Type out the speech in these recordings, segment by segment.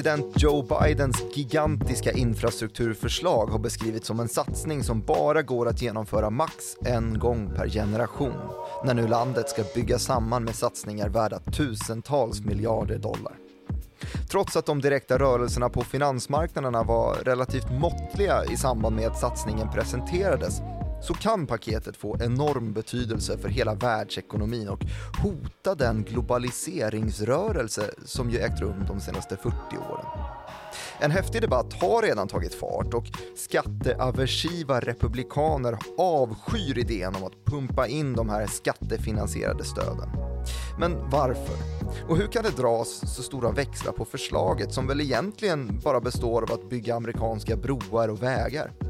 President Joe Bidens gigantiska infrastrukturförslag har beskrivits som en satsning som bara går att genomföra max en gång per generation när nu landet ska bygga samman med satsningar värda tusentals miljarder dollar. Trots att de direkta rörelserna på finansmarknaderna var relativt måttliga i samband med att satsningen presenterades så kan paketet få enorm betydelse för hela världsekonomin och hota den globaliseringsrörelse som ju ägt rum de senaste 40 åren. En häftig debatt har redan tagit fart och skatteaversiva republikaner avskyr idén om att pumpa in de här skattefinansierade stöden. Men varför? Och hur kan det dras så stora växlar på förslaget som väl egentligen bara består av att bygga amerikanska broar och vägar?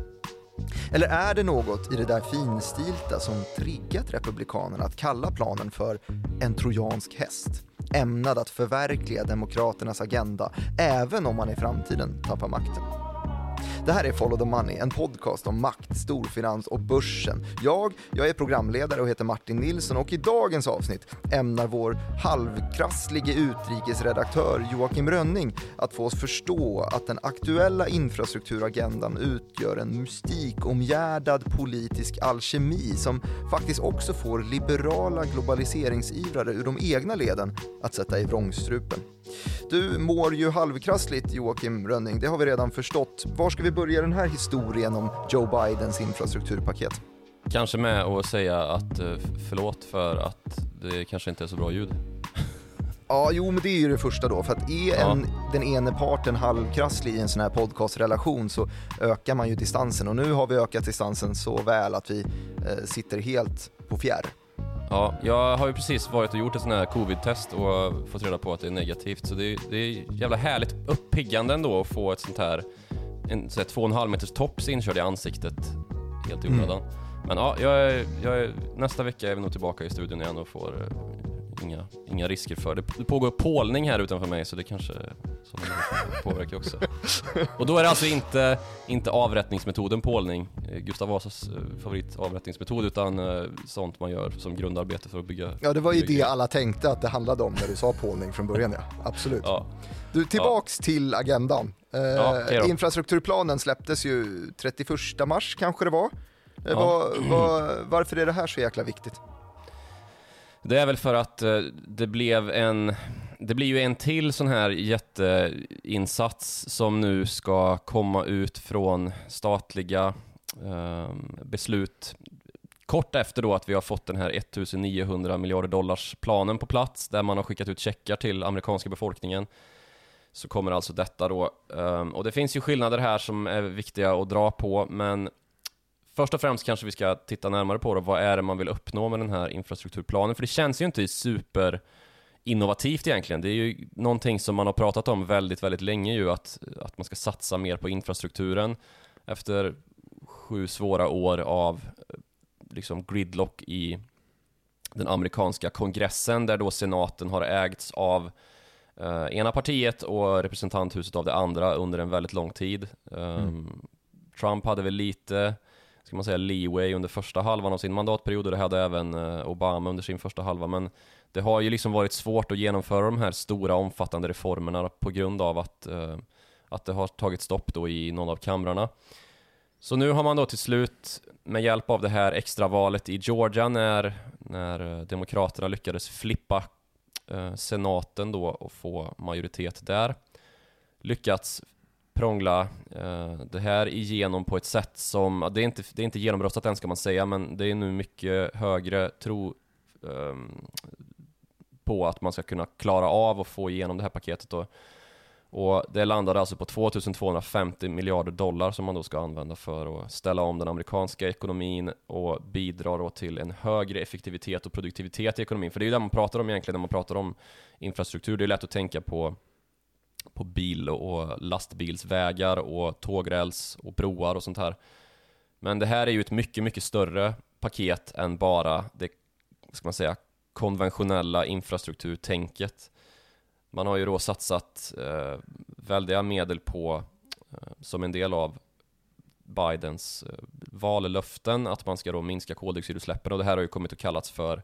Eller är det något i det där finstilta som triggat Republikanerna att kalla planen för en trojansk häst? Ämnad att förverkliga Demokraternas agenda även om man i framtiden tappar makten. Det här är Follow the Money, en podcast om makt, storfinans och börsen. Jag, jag är programledare och heter Martin Nilsson och i dagens avsnitt ämnar vår halvkrasslige utrikesredaktör Joakim Rönning att få oss förstå att den aktuella infrastrukturagendan utgör en mystikomgärdad politisk alkemi som faktiskt också får liberala globaliseringsivrare ur de egna leden att sätta i vrångstrupen. Du mår ju halvkrassligt Joakim Rönning, det har vi redan förstått. Var ska vi börja den här historien om Joe Bidens infrastrukturpaket? Kanske med att säga att eh, förlåt för att det kanske inte är så bra ljud. Ja, jo men det är ju det första då, för att är en, den ene parten halvkrasslig i en sån här podcastrelation så ökar man ju distansen och nu har vi ökat distansen så väl att vi eh, sitter helt på fjärr. Ja, jag har ju precis varit och gjort ett sånt här covid-test och fått reda på att det är negativt. Så det är, det är jävla härligt uppiggande ändå att få ett sånt här, en sån här två och en halv meters tops inkörd i ansiktet helt i onödan. Mm. Men ja, jag är, jag nästa vecka är vi nog tillbaka i studion igen och får uh, inga, inga risker för det. Det pågår pålning här utanför mig så det kanske som påverkar också. Och då är det alltså inte, inte avrättningsmetoden pålning, eh, Gustav Vasas eh, favoritavrättningsmetod, utan uh, sånt man gör som grundarbete för att bygga... Ja, det var ju det alla tänkte att det handlade om när du sa pålning från början, ja. Absolut. Ja. Du, tillbaks ja. till agendan. Uh, ja, infrastrukturplanen släpptes ju 31 mars kanske det var. Ja. Var, var, varför är det här så jäkla viktigt? Det är väl för att eh, det blev en... Det blir ju en till sån här jätteinsats som nu ska komma ut från statliga eh, beslut kort efter då att vi har fått den här 1900 miljarder dollars planen på plats där man har skickat ut checkar till amerikanska befolkningen så kommer alltså detta då. Ehm, och det finns ju skillnader här som är viktiga att dra på, men Först och främst kanske vi ska titta närmare på då, vad är det man vill uppnå med den här infrastrukturplanen? För det känns ju inte super innovativt egentligen. Det är ju någonting som man har pratat om väldigt, väldigt länge ju, att, att man ska satsa mer på infrastrukturen efter sju svåra år av liksom gridlock i den amerikanska kongressen där då senaten har ägts av eh, ena partiet och representanthuset av det andra under en väldigt lång tid. Um, mm. Trump hade väl lite ska man säga, leeway under första halvan av sin mandatperiod och det hade även eh, Obama under sin första halva. Men det har ju liksom varit svårt att genomföra de här stora omfattande reformerna på grund av att, eh, att det har tagit stopp då i någon av kamrarna. Så nu har man då till slut med hjälp av det här extravalet i Georgia när, när eh, Demokraterna lyckades flippa senaten då och få majoritet där lyckats prångla eh, det här igenom på ett sätt som, det är inte, det är inte genomröstat än ska man säga, men det är nu mycket högre tro eh, på att man ska kunna klara av att få igenom det här paketet Och, Och det landade alltså på 2250 miljarder dollar som man då ska använda för att ställa om den amerikanska ekonomin och bidra då till en högre effektivitet och produktivitet i ekonomin. För det är ju det man pratar om egentligen när man pratar om infrastruktur. Det är lätt att tänka på på bil och lastbilsvägar och tågräls och broar och sånt här. Men det här är ju ett mycket, mycket större paket än bara det, ska man säga, konventionella infrastrukturtänket. Man har ju då satsat eh, väldiga medel på, eh, som en del av Bidens eh, vallöften, att man ska då minska koldioxidutsläppen och det här har ju kommit att kallats för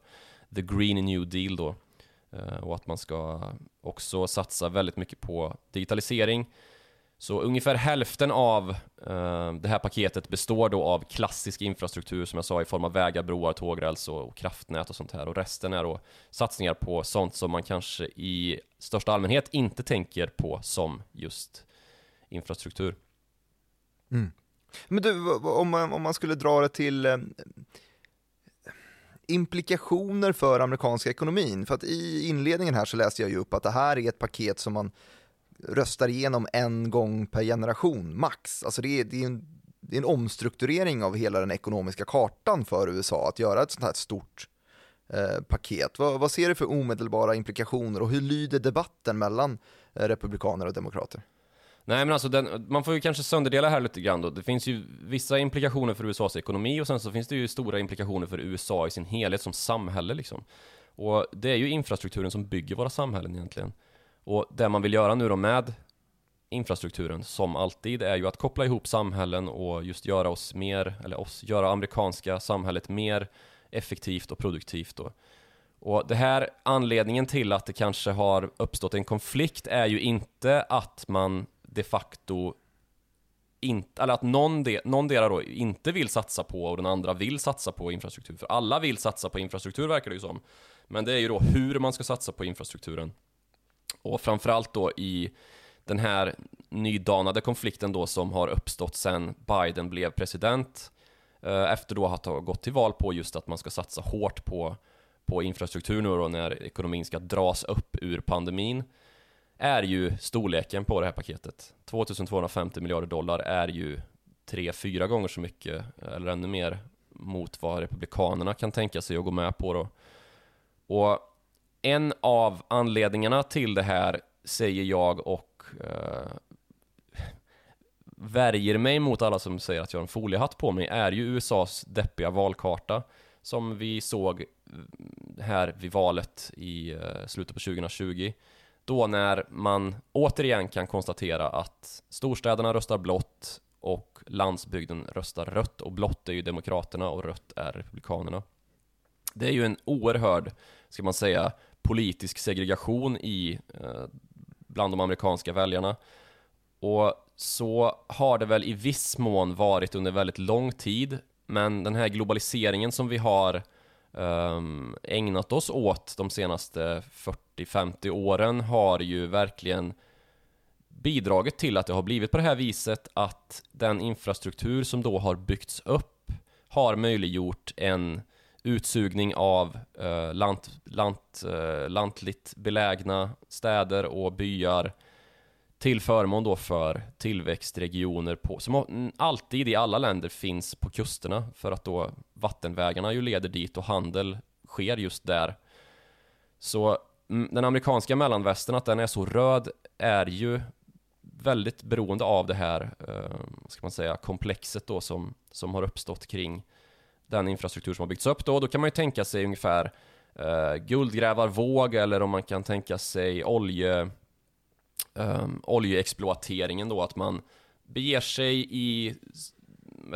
the green new deal då. Eh, och att man ska också satsa väldigt mycket på digitalisering. Så ungefär hälften av eh, det här paketet består då av klassisk infrastruktur som jag sa i form av vägar, broar, tågräls och, och kraftnät och sånt här. Och resten är då satsningar på sånt som man kanske i största allmänhet inte tänker på som just infrastruktur. Mm. Men du, om man, om man skulle dra det till eh, implikationer för amerikanska ekonomin, för att i inledningen här så läste jag ju upp att det här är ett paket som man röstar igenom en gång per generation, max. Alltså det är, det är, en, det är en omstrukturering av hela den ekonomiska kartan för USA att göra ett sånt här stort eh, paket. Vad, vad ser du för omedelbara implikationer och hur lyder debatten mellan eh, republikaner och demokrater? Nej men alltså, den, man får ju kanske sönderdela här lite grann då. Det finns ju vissa implikationer för USAs ekonomi och sen så finns det ju stora implikationer för USA i sin helhet som samhälle liksom. Och det är ju infrastrukturen som bygger våra samhällen egentligen. Och det man vill göra nu då med infrastrukturen, som alltid, är ju att koppla ihop samhällen och just göra oss mer, eller oss, göra amerikanska samhället mer effektivt och produktivt då. Och det här anledningen till att det kanske har uppstått en konflikt är ju inte att man de facto inte, eller att någon, de, någon då inte vill satsa på och den andra vill satsa på infrastruktur. För alla vill satsa på infrastruktur verkar det ju som. Men det är ju då hur man ska satsa på infrastrukturen. Och framförallt då i den här nydanade konflikten då som har uppstått sen Biden blev president. Eh, efter då att ha gått till val på just att man ska satsa hårt på, på infrastruktur nu då när ekonomin ska dras upp ur pandemin är ju storleken på det här paketet. 2250 miljarder dollar är ju tre, fyra gånger så mycket, eller ännu mer, mot vad Republikanerna kan tänka sig att gå med på då. Och en av anledningarna till det här säger jag och eh, värjer mig mot alla som säger att jag har en foliehatt på mig är ju USAs deppiga valkarta som vi såg mm, här vid valet i eh, slutet på 2020 då när man återigen kan konstatera att storstäderna röstar blått och landsbygden röstar rött och blått är ju Demokraterna och rött är Republikanerna. Det är ju en oerhörd, ska man säga, politisk segregation i eh, bland de amerikanska väljarna. Och så har det väl i viss mån varit under väldigt lång tid, men den här globaliseringen som vi har Ehm, ägnat oss åt de senaste 40-50 åren har ju verkligen bidragit till att det har blivit på det här viset att den infrastruktur som då har byggts upp har möjliggjort en utsugning av eh, lant, lant, eh, lantligt belägna städer och byar till förmån då för tillväxtregioner på, som alltid i alla länder finns på kusterna för att då vattenvägarna ju leder dit och handel sker just där. Så mm, den amerikanska mellanvästern, att den är så röd, är ju väldigt beroende av det här, eh, ska man säga, komplexet då som, som har uppstått kring den infrastruktur som har byggts upp då. Då kan man ju tänka sig ungefär eh, guldgrävarvåg eller om man kan tänka sig olje, um, oljeexploateringen då, att man beger sig i,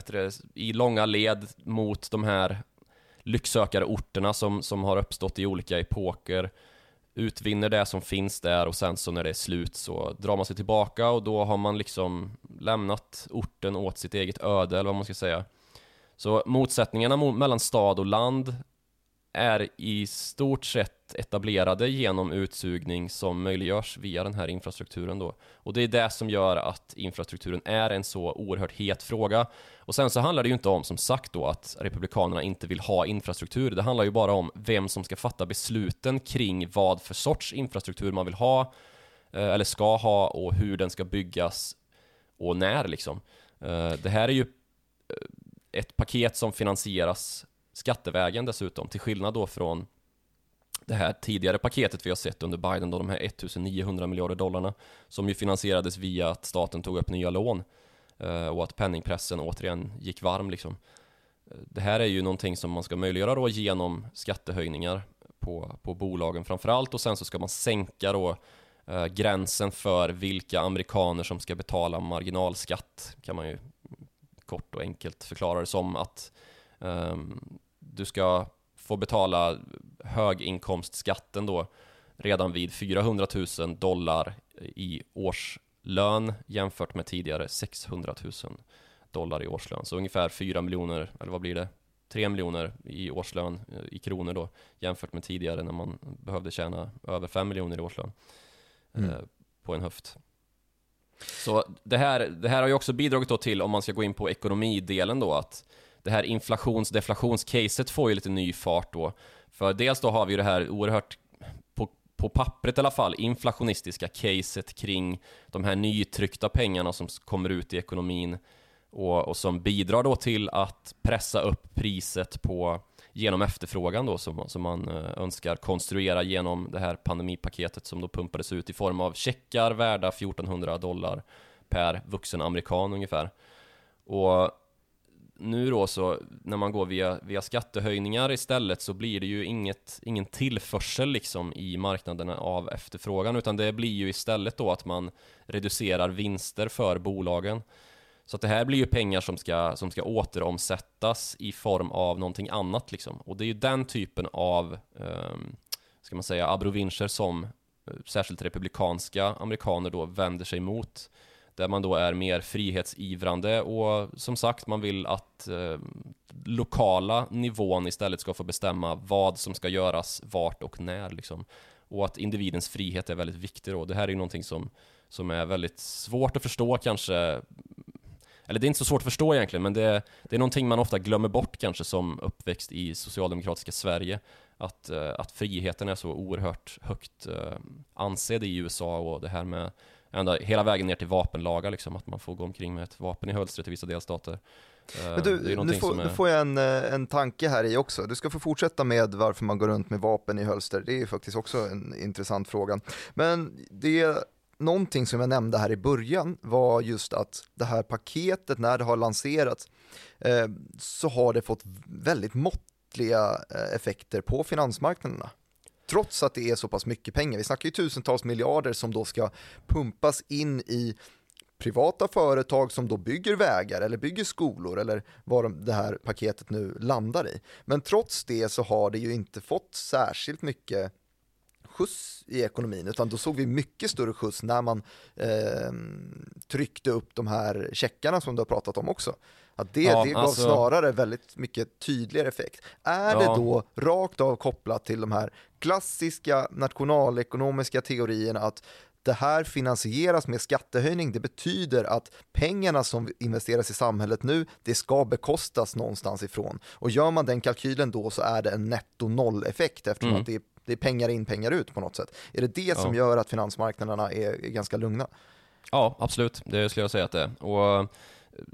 det, i långa led mot de här lycksökarorterna som, som har uppstått i olika epoker utvinner det som finns där och sen så när det är slut så drar man sig tillbaka och då har man liksom lämnat orten åt sitt eget öde eller vad man ska säga. Så motsättningarna mellan stad och land är i stort sett etablerade genom utsugning som möjliggörs via den här infrastrukturen då. Och det är det som gör att infrastrukturen är en så oerhört het fråga. Och sen så handlar det ju inte om, som sagt då, att Republikanerna inte vill ha infrastruktur. Det handlar ju bara om vem som ska fatta besluten kring vad för sorts infrastruktur man vill ha, eh, eller ska ha, och hur den ska byggas och när liksom. Eh, det här är ju eh, ett paket som finansieras skattevägen dessutom, till skillnad då från det här tidigare paketet vi har sett under Biden, då de här 1900 miljarder dollarna, som ju finansierades via att staten tog upp nya lån eh, och att penningpressen återigen gick varm liksom. Det här är ju någonting som man ska möjliggöra då genom skattehöjningar på, på bolagen framförallt och sen så ska man sänka då eh, gränsen för vilka amerikaner som ska betala marginalskatt kan man ju kort och enkelt förklara det som att du ska få betala höginkomstskatten då redan vid 400 000 dollar i årslön jämfört med tidigare 600 000 dollar i årslön. Så ungefär 4 miljoner, eller vad blir det? 3 miljoner i årslön eh, i kronor då jämfört med tidigare när man behövde tjäna över 5 miljoner i årslön mm. eh, på en höft. Så det här, det här har ju också bidragit till, om man ska gå in på ekonomidelen då, att det här inflations deflationscaset får ju lite ny fart då. För dels då har vi ju det här oerhört, på, på pappret i alla fall, inflationistiska caset kring de här nytryckta pengarna som kommer ut i ekonomin och, och som bidrar då till att pressa upp priset på genom efterfrågan då som, som man eh, önskar konstruera genom det här pandemipaketet som då pumpades ut i form av checkar värda 1400 dollar per vuxen amerikan ungefär. Och nu då så, när man går via, via skattehöjningar istället så blir det ju inget, ingen tillförsel liksom i marknaderna av efterfrågan utan det blir ju istället då att man reducerar vinster för bolagen. Så att det här blir ju pengar som ska, som ska återomsättas i form av någonting annat liksom. Och det är ju den typen av, um, ska man säga, abrovincher som eh, särskilt republikanska amerikaner då vänder sig mot. Där man då är mer frihetsivrande och som sagt, man vill att eh, lokala nivån istället ska få bestämma vad som ska göras, vart och när liksom. Och att individens frihet är väldigt viktig då. Det här är ju någonting som, som är väldigt svårt att förstå kanske eller det är inte så svårt att förstå egentligen, men det, det är någonting man ofta glömmer bort kanske som uppväxt i socialdemokratiska Sverige. Att, eh, att friheten är så oerhört högt eh, ansedd i USA och det här med ända hela vägen ner till vapenlagar liksom, att man får gå omkring med ett vapen i hölstret i vissa delstater. Uh, Men du, nu får, är... nu får jag en, en tanke här i också. Du ska få fortsätta med varför man går runt med vapen i hölster. Det är faktiskt också en intressant fråga. Men det någonting som jag nämnde här i början var just att det här paketet när det har lanserats eh, så har det fått väldigt måttliga eh, effekter på finansmarknaderna. Trots att det är så pass mycket pengar. Vi snackar ju tusentals miljarder som då ska pumpas in i privata företag som då bygger vägar eller bygger skolor eller vad det här paketet nu landar i. Men trots det så har det ju inte fått särskilt mycket skjuts i ekonomin, utan då såg vi mycket större skjuts när man eh, tryckte upp de här checkarna som du har pratat om också. Att det, ja, det gav alltså... snarare väldigt mycket tydligare effekt. Är ja. det då rakt av kopplat till de här klassiska nationalekonomiska teorierna att det här finansieras med skattehöjning. Det betyder att pengarna som investeras i samhället nu, det ska bekostas någonstans ifrån. Och gör man den kalkylen då så är det en netto noll-effekt eftersom mm. att det är det är pengar in, pengar ut på något sätt. Är det det ja. som gör att finansmarknaderna är, är ganska lugna? Ja, absolut. Det skulle jag säga att det är. Och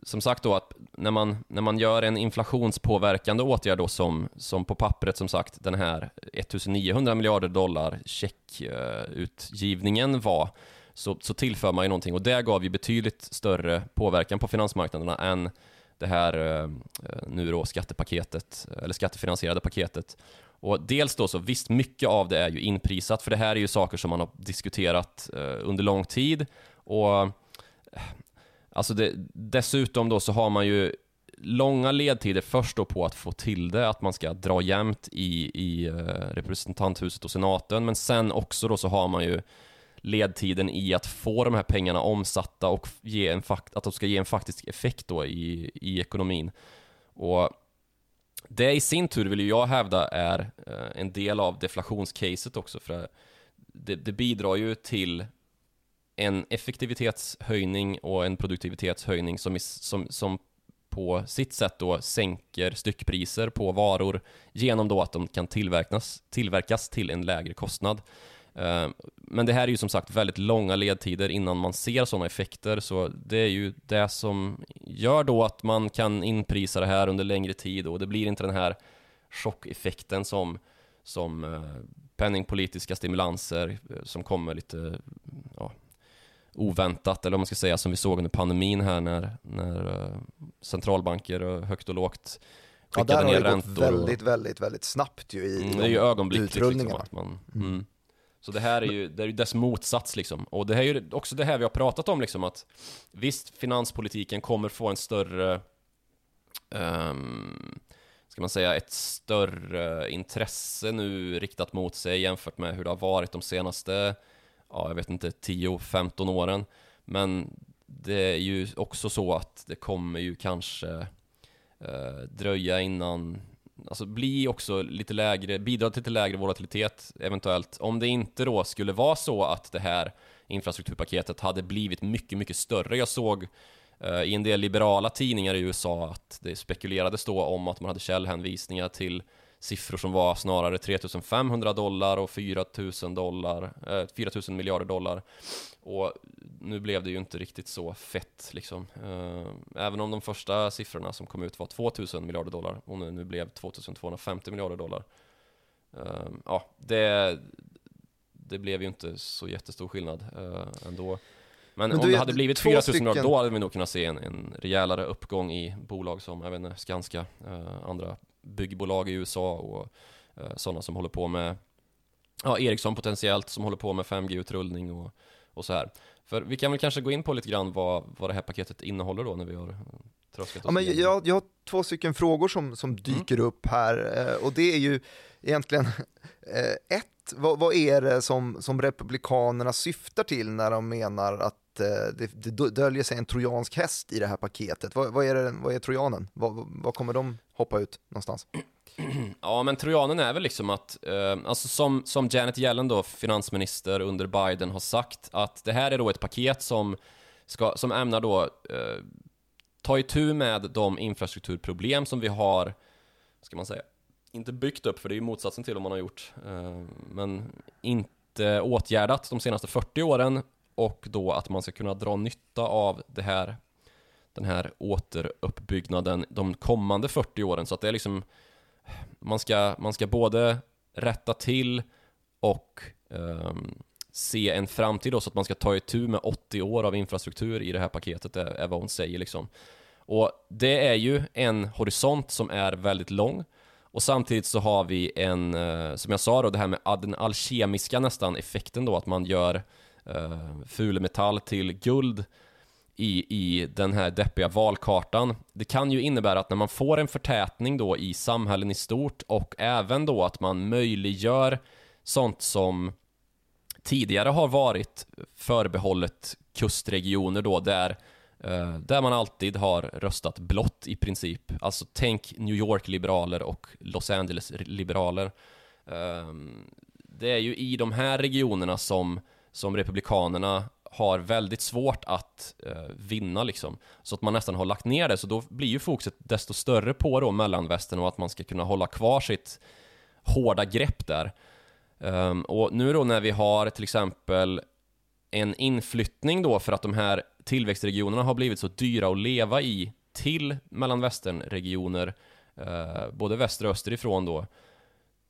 som sagt då att när man, när man gör en inflationspåverkande åtgärd då som, som på pappret som sagt den här 1900 miljarder dollar checkutgivningen var så, så tillför man ju någonting och det gav ju betydligt större påverkan på finansmarknaderna än det här eh, nu då skattepaketet, eller skattefinansierade paketet. Och dels då så, visst mycket av det är ju inprisat, för det här är ju saker som man har diskuterat eh, under lång tid. Och eh, alltså det, dessutom då så har man ju långa ledtider först då på att få till det, att man ska dra jämnt i, i eh, representanthuset och senaten, men sen också då så har man ju ledtiden i att få de här pengarna omsatta och ge en fakt att de ska ge en faktisk effekt då i, i ekonomin. Och det i sin tur vill ju jag hävda är eh, en del av deflationscaset också, för det, det bidrar ju till en effektivitetshöjning och en produktivitetshöjning som, som, som på sitt sätt då sänker styckpriser på varor genom då att de kan tillverkas, tillverkas till en lägre kostnad. Eh, men det här är ju som sagt väldigt långa ledtider innan man ser sådana effekter, så det är ju det som gör då att man kan inprisa det här under längre tid och det blir inte den här chockeffekten som, som eh, penningpolitiska stimulanser eh, som kommer lite ja, oväntat, eller om man ska säga som vi såg under pandemin här när, när centralbanker högt och lågt skickade ner räntor. Ja, där har det gått väldigt, väldigt, väldigt snabbt ju i mm, Det är ju ögonblickligt liksom, att man, mm. Mm. Så det här är ju, det är ju dess motsats liksom. Och det här är ju också det här vi har pratat om liksom att visst, finanspolitiken kommer få en större um, ska man säga, ett större intresse nu riktat mot sig jämfört med hur det har varit de senaste, ja jag vet inte, 10-15 åren. Men det är ju också så att det kommer ju kanske eh, dröja innan Alltså bli också lite lägre, bidra till lite lägre volatilitet eventuellt Om det inte då skulle vara så att det här infrastrukturpaketet hade blivit mycket, mycket större Jag såg eh, i en del liberala tidningar i USA att det spekulerades då om att man hade källhänvisningar till siffror som var snarare 3500 dollar och 4000 dollar, eh, 4000 miljarder dollar. Och nu blev det ju inte riktigt så fett liksom. Eh, även om de första siffrorna som kom ut var 2000 miljarder dollar och nu, nu blev 2250 miljarder dollar. Eh, ja, det, det blev ju inte så jättestor skillnad eh, ändå. Men, Men om det hade blivit 4000 stycken... miljarder, då hade vi nog kunnat se en, en rejälare uppgång i bolag som, jag vet inte, Skanska, eh, andra byggbolag i USA och eh, sådana som håller på med Ja, Ericsson potentiellt som håller på med 5G-utrullning och, och så här. För vi kan väl kanske gå in på lite grann vad, vad det här paketet innehåller då när vi har tröskat oss ja, men jag, jag har två stycken frågor som, som dyker mm. upp här eh, och det är ju egentligen eh, ett, vad, vad är det som, som Republikanerna syftar till när de menar att det, det döljer sig en trojansk häst i det här paketet? Vad, vad är, det, vad är trojanen? Vad, vad kommer de hoppa ut någonstans? Ja, men trojanen är väl liksom att, eh, alltså som, som Janet Yellen då, finansminister under Biden, har sagt att det här är då ett paket som, ska, som ämnar då eh, ta itu med de infrastrukturproblem som vi har, ska man säga, inte byggt upp, för det är ju motsatsen till vad man har gjort, eh, men inte åtgärdat de senaste 40 åren och då att man ska kunna dra nytta av det här den här återuppbyggnaden de kommande 40 åren. Så att det är liksom man ska, man ska både rätta till och um, se en framtid då, så att man ska ta itu med 80 år av infrastruktur i det här paketet, är, är vad hon säger liksom. Och det är ju en horisont som är väldigt lång. Och samtidigt så har vi en, eh, som jag sa då, det här med den alkemiska nästan effekten då, att man gör uh, fulmetall till guld i, i den här deppiga valkartan. Det kan ju innebära att när man får en förtätning då i samhällen i stort och även då att man möjliggör sånt som tidigare har varit förbehållet kustregioner då där eh, där man alltid har röstat blått i princip. Alltså tänk New York-liberaler och Los Angeles-liberaler. Ehm, det är ju i de här regionerna som, som Republikanerna har väldigt svårt att eh, vinna liksom. Så att man nästan har lagt ner det, så då blir ju fokuset desto större på då mellanvästern och att man ska kunna hålla kvar sitt hårda grepp där. Um, och nu då när vi har till exempel en inflyttning då för att de här tillväxtregionerna har blivit så dyra att leva i till mellanvästernregioner, eh, både väster och österifrån då,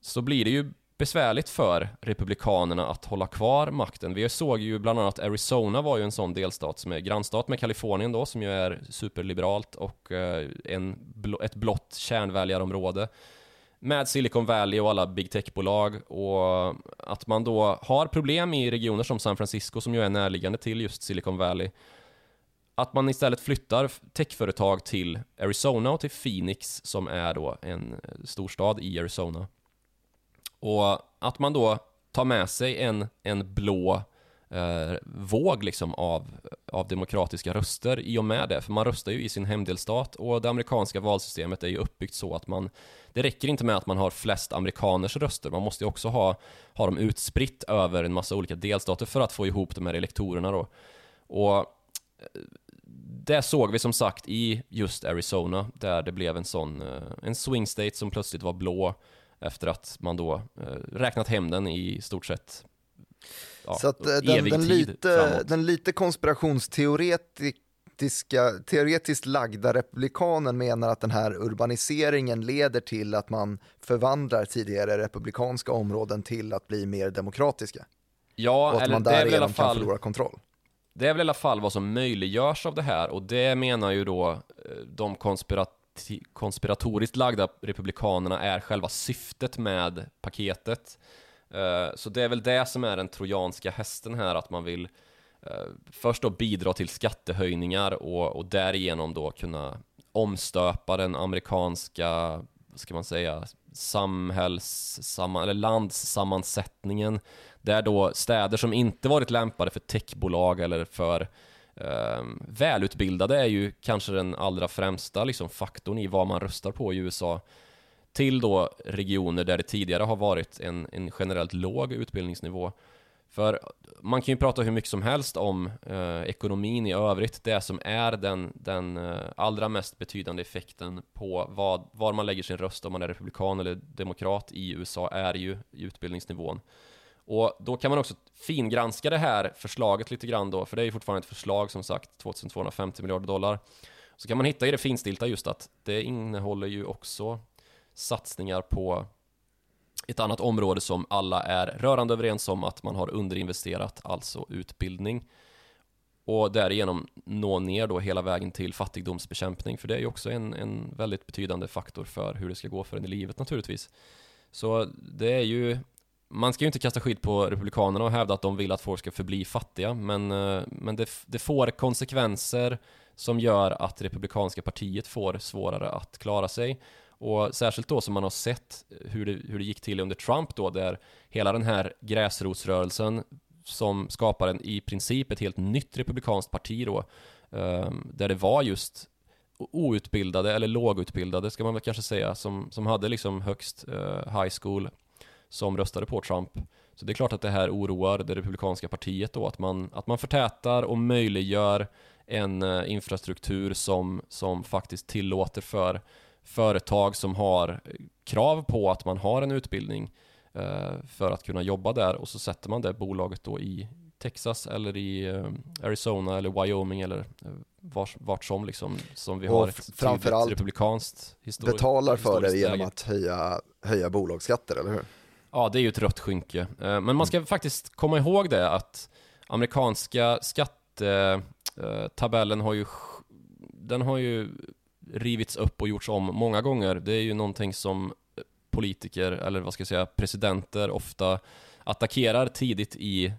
så blir det ju besvärligt för Republikanerna att hålla kvar makten. Vi såg ju bland annat Arizona var ju en sån delstat som är grannstat med Kalifornien då, som ju är superliberalt och eh, en, ett blått kärnväljarområde med Silicon Valley och alla big tech-bolag och att man då har problem i regioner som San Francisco som ju är närliggande till just Silicon Valley att man istället flyttar techföretag till Arizona och till Phoenix som är då en eh, storstad i Arizona och att man då tar med sig en, en blå eh, våg liksom av, av demokratiska röster i och med det, för man röstar ju i sin hemdelstat och det amerikanska valsystemet är ju uppbyggt så att man det räcker inte med att man har flest amerikaners röster, man måste ju också ha, ha dem utspritt över en massa olika delstater för att få ihop de här elektorerna då. Och eh, det såg vi som sagt i just Arizona, där det blev en sån, eh, en swing state som plötsligt var blå efter att man då eh, räknat hem den i stort sett ja, Så att eh, den, den, lite, den lite konspirationsteoretiska teoretiskt lagda republikanen menar att den här urbaniseringen leder till att man förvandlar tidigare republikanska områden till att bli mer demokratiska. Ja, och att eller man därigenom fall, kan förlora kontroll. Det är väl i alla fall vad som möjliggörs av det här och det menar ju då eh, de konspirat konspiratoriskt lagda republikanerna är själva syftet med paketet. Eh, så det är väl det som är den trojanska hästen här, att man vill eh, först då bidra till skattehöjningar och, och därigenom då kunna omstöpa den amerikanska vad ska man säga, samhälls, eller landssammansättningen där då städer som inte varit lämpade för techbolag eller för Um, välutbildade är ju kanske den allra främsta liksom, faktorn i vad man röstar på i USA till då regioner där det tidigare har varit en, en generellt låg utbildningsnivå. För man kan ju prata hur mycket som helst om eh, ekonomin i övrigt. Det som är den, den eh, allra mest betydande effekten på vad, var man lägger sin röst om man är republikan eller demokrat i USA är ju utbildningsnivån. Och då kan man också fingranska det här förslaget lite grann då, för det är ju fortfarande ett förslag som sagt, 2250 miljarder dollar. Så kan man hitta i det finstilta just att det innehåller ju också satsningar på ett annat område som alla är rörande överens om att man har underinvesterat, alltså utbildning. Och därigenom nå ner då hela vägen till fattigdomsbekämpning, för det är ju också en, en väldigt betydande faktor för hur det ska gå för en i livet naturligtvis. Så det är ju man ska ju inte kasta skit på Republikanerna och hävda att de vill att folk ska förbli fattiga, men, eh, men det, det får konsekvenser som gör att Republikanska partiet får svårare att klara sig. Och särskilt då som man har sett hur det, hur det gick till under Trump då, där hela den här gräsrotsrörelsen som skapar en, i princip ett helt nytt republikanskt parti då, eh, där det var just outbildade, eller lågutbildade ska man väl kanske säga, som, som hade liksom högst eh, high school som röstade på Trump. Så det är klart att det här oroar det republikanska partiet då, att man, att man förtätar och möjliggör en uh, infrastruktur som, som faktiskt tillåter för företag som har krav på att man har en utbildning uh, för att kunna jobba där och så sätter man det bolaget då i Texas eller i uh, Arizona eller Wyoming eller vart, vart som liksom som vi och har ett framförallt republikanskt historiskt betalar för det genom att höja, höja bolagsskatter, eller hur? Ja, det är ju ett rött skynke. Eh, men man ska mm. faktiskt komma ihåg det att amerikanska skattetabellen har ju den har ju rivits upp och gjorts om många gånger. Det är ju någonting som politiker, eller vad ska jag säga, presidenter ofta attackerar tidigt i,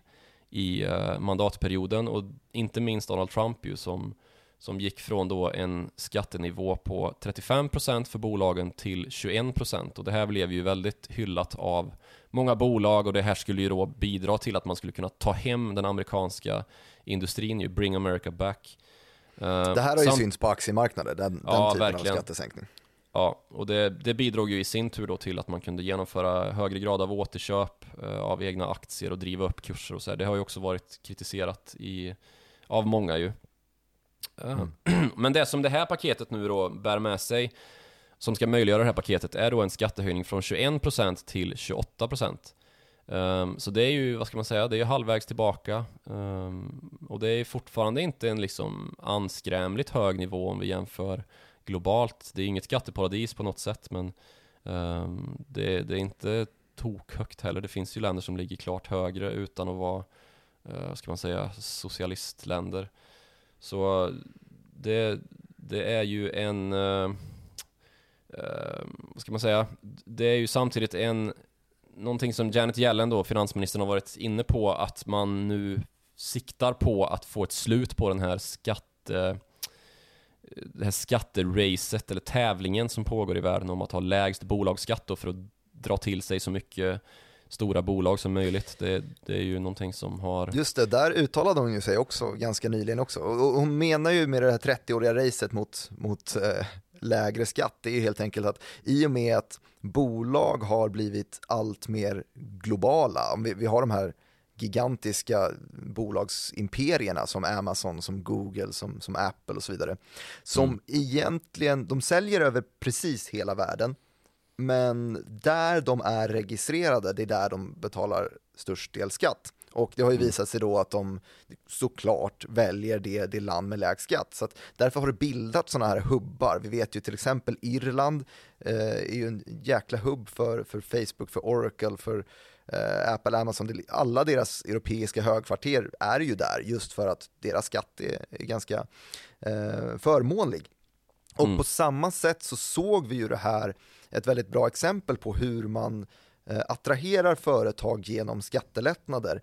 i eh, mandatperioden och inte minst Donald Trump ju som som gick från då en skattenivå på 35% för bolagen till 21% och det här blev ju väldigt hyllat av många bolag och det här skulle ju då bidra till att man skulle kunna ta hem den amerikanska industrin ju, bring America back. Uh, det här har ju synts på aktiemarknaden, den, ja, den typen verkligen. av skattesänkning. Ja, och det, det bidrog ju i sin tur då till att man kunde genomföra högre grad av återköp uh, av egna aktier och driva upp kurser och så här. Det har ju också varit kritiserat i, av många ju. Mm. Men det som det här paketet nu då bär med sig, som ska möjliggöra det här paketet, är då en skattehöjning från 21% till 28%. Um, ehm, så det är ju, vad ska man säga, det är halvvägs tillbaka. Um, och det är fortfarande inte en liksom anskrämligt hög nivå om vi jämför globalt. Det är inget skatteparadis på något sätt, men um, det, det, är inte tokhögt heller. Det finns ju länder som ligger klart högre utan att vara, uh, vad ska man säga, socialistländer. Så det, det är ju en, uh, vad ska man säga, det är ju samtidigt en, någonting som Janet Yellen då, finansministern har varit inne på, att man nu siktar på att få ett slut på den här skatte det här skatteracet eller tävlingen som pågår i världen om att ha lägst bolagsskatt då för att dra till sig så mycket stora bolag som möjligt. Det, det, är ju någonting som har... Just det, där uttalade hon ju sig också ganska nyligen också. Och hon menar ju med det här 30-åriga racet mot, mot eh, lägre skatt, det är ju helt enkelt att i och med att bolag har blivit allt mer globala, vi, vi har de här gigantiska bolagsimperierna som Amazon, som Google, som, som Apple och så vidare, som mm. egentligen, de säljer över precis hela världen, men där de är registrerade, det är där de betalar störst del skatt. Och det har ju mm. visat sig då att de såklart väljer det, det land med lägst skatt. Så därför har det bildats sådana här hubbar. Vi vet ju till exempel Irland eh, är ju en jäkla hubb för, för Facebook, för Oracle, för eh, Apple, Amazon. Alla deras europeiska högkvarter är ju där just för att deras skatt är, är ganska eh, förmånlig. Och mm. på samma sätt så såg vi ju det här ett väldigt bra exempel på hur man eh, attraherar företag genom skattelättnader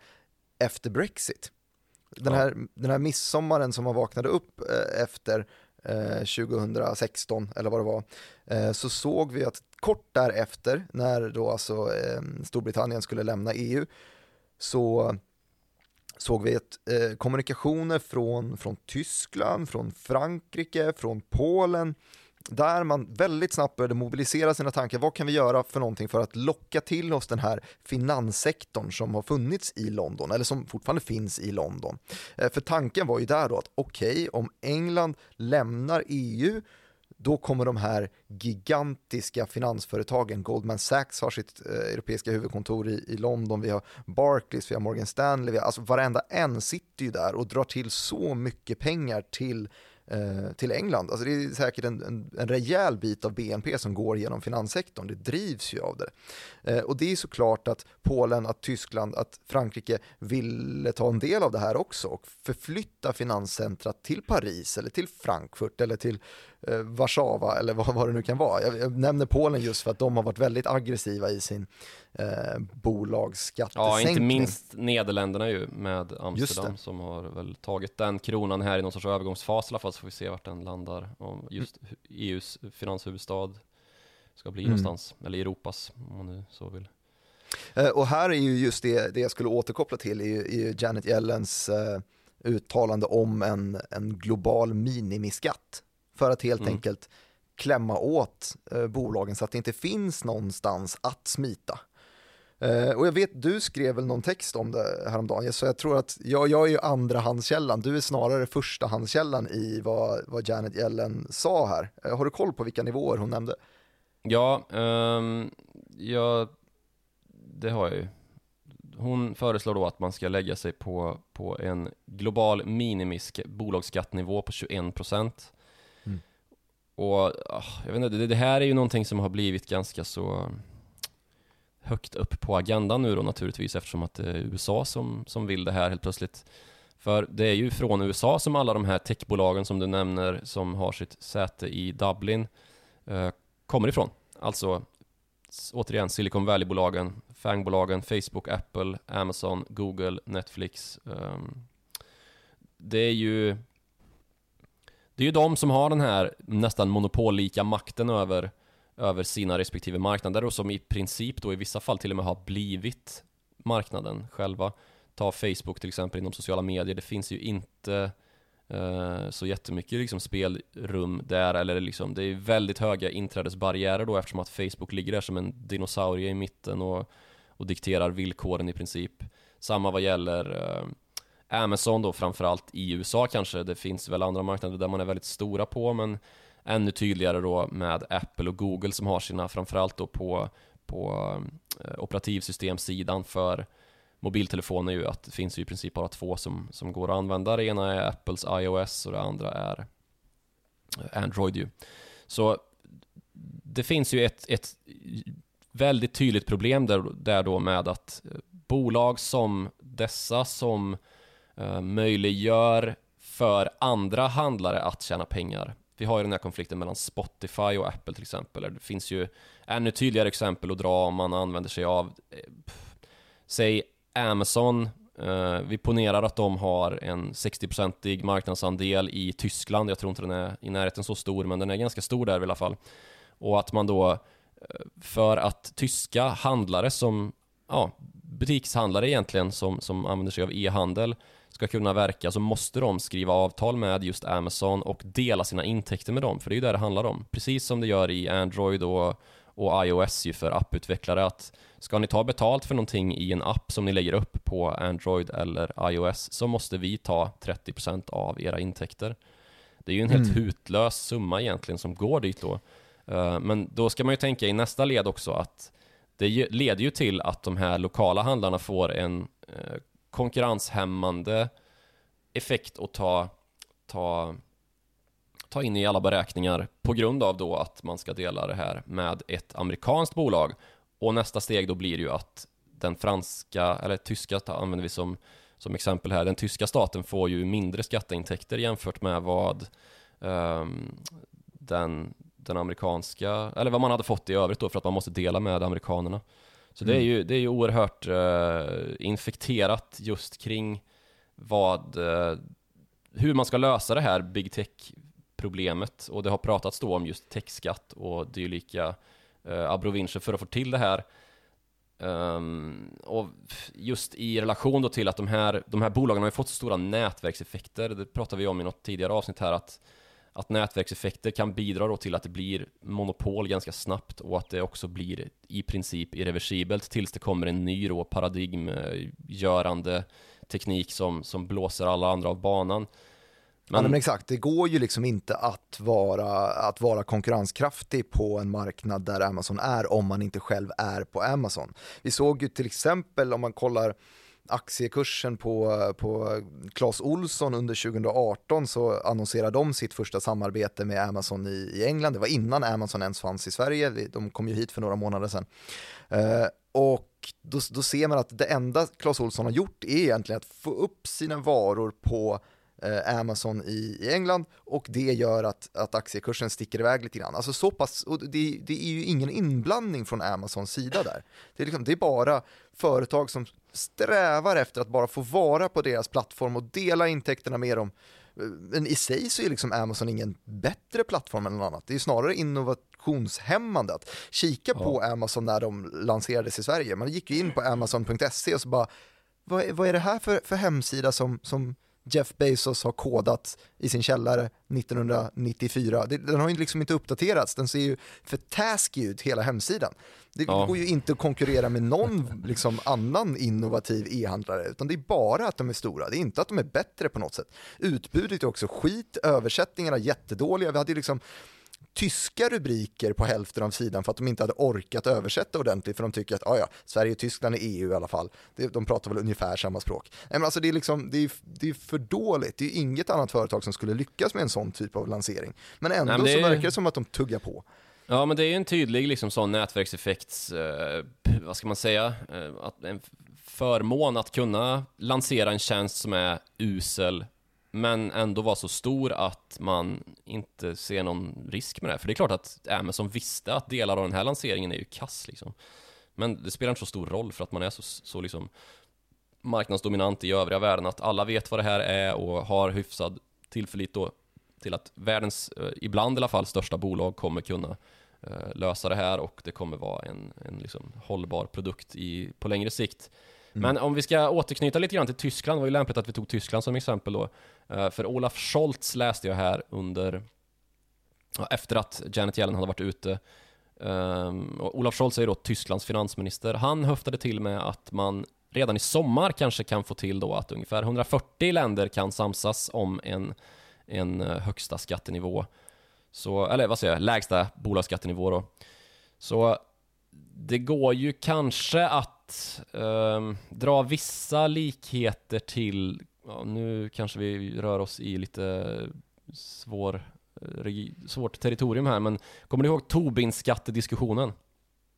efter Brexit. Den här, ja. den här midsommaren som man vaknade upp eh, efter 2016 eller vad det var, så såg vi att kort därefter, när då alltså Storbritannien skulle lämna EU, så såg vi att eh, kommunikationer från, från Tyskland, från Frankrike, från Polen, där man väldigt snabbt började mobilisera sina tankar. Vad kan vi göra för någonting för att locka till oss den här finanssektorn som har funnits i London, eller som fortfarande finns i London? Eh, för tanken var ju där då att okej, okay, om England lämnar EU då kommer de här gigantiska finansföretagen, Goldman Sachs har sitt eh, europeiska huvudkontor i, i, London, vi har Barclays, vi har Morgan Stanley, vi har, alltså varenda en sitter ju där och drar till så mycket pengar till Eh, till England. Alltså det är säkert en, en, en rejäl bit av BNP som går genom finanssektorn, det drivs ju av det. Eh, och det är såklart att Polen, att Tyskland, att Frankrike ville ta en del av det här också och förflytta finanscentrat till Paris eller till Frankfurt eller till eh, Warszawa eller vad, vad det nu kan vara. Jag, jag, nämner Polen just för att de har varit väldigt aggressiva i sin eh, bolagsskattesänkning. Ja, inte minst Nederländerna ju med Amsterdam som har väl tagit den kronan här i någon sorts övergångsfas i alla fall så får vi se vart den landar. Om just mm. EUs finanshuvudstad ska bli mm. någonstans, eller Europas om man nu så vill. Eh, och här är ju just det, det jag skulle återkoppla till är ju, Janet Yellens eh, uttalande om en, en global minimiskatt för att helt mm. enkelt klämma åt eh, bolagen så att det inte finns någonstans att smita. Eh, och jag vet, du skrev väl någon text om det häromdagen, så jag tror att jag, jag är ju andrahandskällan, du är snarare förstahandskällan i vad, vad Janet Yellen sa här. Eh, har du koll på vilka nivåer hon nämnde? Ja, um, ja det har jag ju. Hon föreslår då att man ska lägga sig på, på en global minimisk bolagsskattnivå på 21 procent. Och ah, jag vet inte, det, det här är ju någonting som har blivit ganska så högt upp på agendan nu då naturligtvis eftersom att det är USA som, som vill det här helt plötsligt. För det är ju från USA som alla de här techbolagen som du nämner som har sitt säte i Dublin eh, kommer ifrån. Alltså återigen Silicon Valley-bolagen, FANG-bolagen, Facebook, Apple, Amazon, Google, Netflix. Eh, det är ju det är ju de som har den här nästan monopollika makten över över sina respektive marknader och som i princip då i vissa fall till och med har blivit marknaden själva. Ta Facebook till exempel inom sociala medier, det finns ju inte eh, så jättemycket liksom spelrum där, eller liksom, det är väldigt höga inträdesbarriärer då eftersom att Facebook ligger där som en dinosaurie i mitten och, och dikterar villkoren i princip. Samma vad gäller eh, Amazon då framförallt i USA kanske, det finns väl andra marknader där man är väldigt stora på men ännu tydligare då med Apple och Google som har sina framförallt då på, på eh, operativsystemsidan för mobiltelefoner ju att det finns ju i princip bara två som, som går att använda. Det ena är Apples iOS och det andra är Android ju. Så det finns ju ett, ett väldigt tydligt problem där, där då med att bolag som dessa som Eh, möjliggör för andra handlare att tjäna pengar vi har ju den här konflikten mellan Spotify och Apple till exempel. Det finns ju ännu tydligare exempel att dra om man använder sig av, eh, säg Amazon. Eh, vi ponerar att de har en 60-procentig marknadsandel i Tyskland. Jag tror inte den är i närheten så stor, men den är ganska stor där i alla fall. Och att man då, för att tyska handlare som, ja, butikshandlare egentligen som, som använder sig av e-handel ska kunna verka så måste de skriva avtal med just Amazon och dela sina intäkter med dem, för det är ju det det handlar om. Precis som det gör i Android och, och iOS ju för apputvecklare att ska ni ta betalt för någonting i en app som ni lägger upp på Android eller iOS så måste vi ta 30% av era intäkter. Det är ju en helt mm. hutlös summa egentligen som går dit då. Eh, men då ska man ju tänka i nästa led också att det leder ju till att de här lokala handlarna får en eh, konkurrenshämmande effekt att ta, ta, ta in i alla beräkningar på grund av då att man ska dela det här med ett amerikanskt bolag. Och nästa steg då blir ju att den franska, eller tyska använder vi som, som exempel här, den tyska staten får ju mindre skatteintäkter jämfört med vad um, den, den amerikanska, eller vad man hade fått i övrigt då för att man måste dela med amerikanerna. Så mm. det är ju, det är ju oerhört uh, infekterat just kring vad, uh, hur man ska lösa det här big tech problemet. Och det har pratats då om just techskatt och dylika eh, abrovincher för att få till det här. Um, och just i relation då till att de här, de här bolagen har ju fått så stora nätverkseffekter, det pratade vi om i något tidigare avsnitt här, att, att nätverkseffekter kan bidra då till att det blir monopol ganska snabbt och att det också blir i princip irreversibelt tills det kommer en ny då paradigmgörande teknik som, som blåser alla andra av banan. Men... Ja, men exakt, det går ju liksom inte att vara, att vara konkurrenskraftig på en marknad där Amazon är om man inte själv är på Amazon. Vi såg ju till exempel om man kollar aktiekursen på, på Clas Olsson under 2018 så annonserade de sitt första samarbete med Amazon i, i England. Det var innan Amazon ens fanns i Sverige, de kom ju hit för några månader sedan. Eh, och då, då ser man att det enda Clas Olsson har gjort är egentligen att få upp sina varor på eh, Amazon i, i, England och det gör att, att aktiekursen sticker iväg lite grann. Alltså så pass, och det, det är ju ingen inblandning från Amazons sida där. Det är, liksom, det är bara företag som strävar efter att bara få vara på deras plattform och dela intäkterna med dem. Men i sig så är liksom Amazon ingen bättre plattform än någon annat. Det är snarare innovationshämmande att kika ja. på Amazon när de lanserades i Sverige. Man gick ju in på amazon.se och så bara, vad är, vad är det här för, för hemsida som, som Jeff Bezos har kodat i sin källare 1994. Den har ju liksom inte uppdaterats, den ser ju för taskig ut hela hemsidan. Det ja. går ju inte att konkurrera med någon liksom, annan innovativ e-handlare, utan det är bara att de är stora, det är inte att de är bättre på något sätt. Utbudet är också skit, översättningarna är jättedåliga, vi hade ju liksom tyska rubriker på hälften av sidan för att de inte hade orkat översätta ordentligt för de tycker att ah, ja, Sverige och Tyskland är EU i alla fall. De pratar väl ungefär samma språk. Nej, men alltså det, är liksom, det, är, det är för dåligt. Det är inget annat företag som skulle lyckas med en sån typ av lansering. Men ändå Nej, men så är... verkar det som att de tuggar på. Ja, men det är ju en tydlig liksom, sån nätverkseffekts, eh, vad ska man säga, eh, att en förmån att kunna lansera en tjänst som är usel men ändå var så stor att man inte ser någon risk med det. För det är klart att Amazon visste att delar av den här lanseringen är ju kass liksom. Men det spelar inte så stor roll för att man är så, så liksom marknadsdominant i övriga världen att alla vet vad det här är och har hyfsad tillförlit då till att världens, eh, ibland i alla fall, största bolag kommer kunna eh, lösa det här och det kommer vara en, en liksom hållbar produkt i, på längre sikt. Mm. Men om vi ska återknyta lite grann till Tyskland, det var ju lämpligt att vi tog Tyskland som exempel då. Eh, för Olaf Scholz läste jag här under, efter att Janet Yellen hade varit ute. Um, Olaf Scholz är då Tysklands finansminister. Han höftade till med att man redan i sommar kanske kan få till då att ungefär 140 länder kan samsas om en, en eh, högsta skattenivå. Så, eller vad säger jag, lägsta bolagsskattenivå då. Så det går ju kanske att um, dra vissa likheter till ja, nu kanske vi rör oss i lite svår, svårt territorium här, men kommer du ihåg Tobin-skattediskussionen?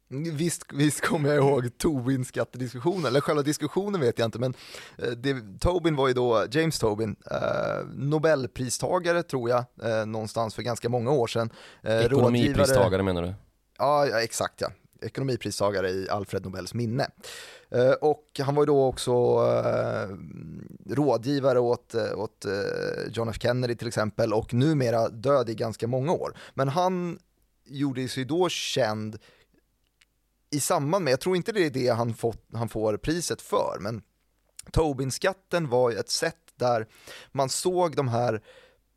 Visst, visst kommer jag ihåg Tobin-skattediskussionen, eller själva diskussionen vet jag inte, men eh, det, Tobin var ju då, James Tobin, eh, Nobelpristagare tror jag, eh, någonstans för ganska många år sedan. Eh, Ekonomipristagare menar du? Ja, ja, exakt ja ekonomipristagare i Alfred Nobels minne. Eh, och han var ju då också eh, rådgivare åt, eh, åt eh, John F Kennedy till exempel och numera död i ganska många år. Men han gjorde sig då känd i samband med, jag tror inte det är det han, fått, han får priset för, men Tobinskatten var ju ett sätt där man såg de här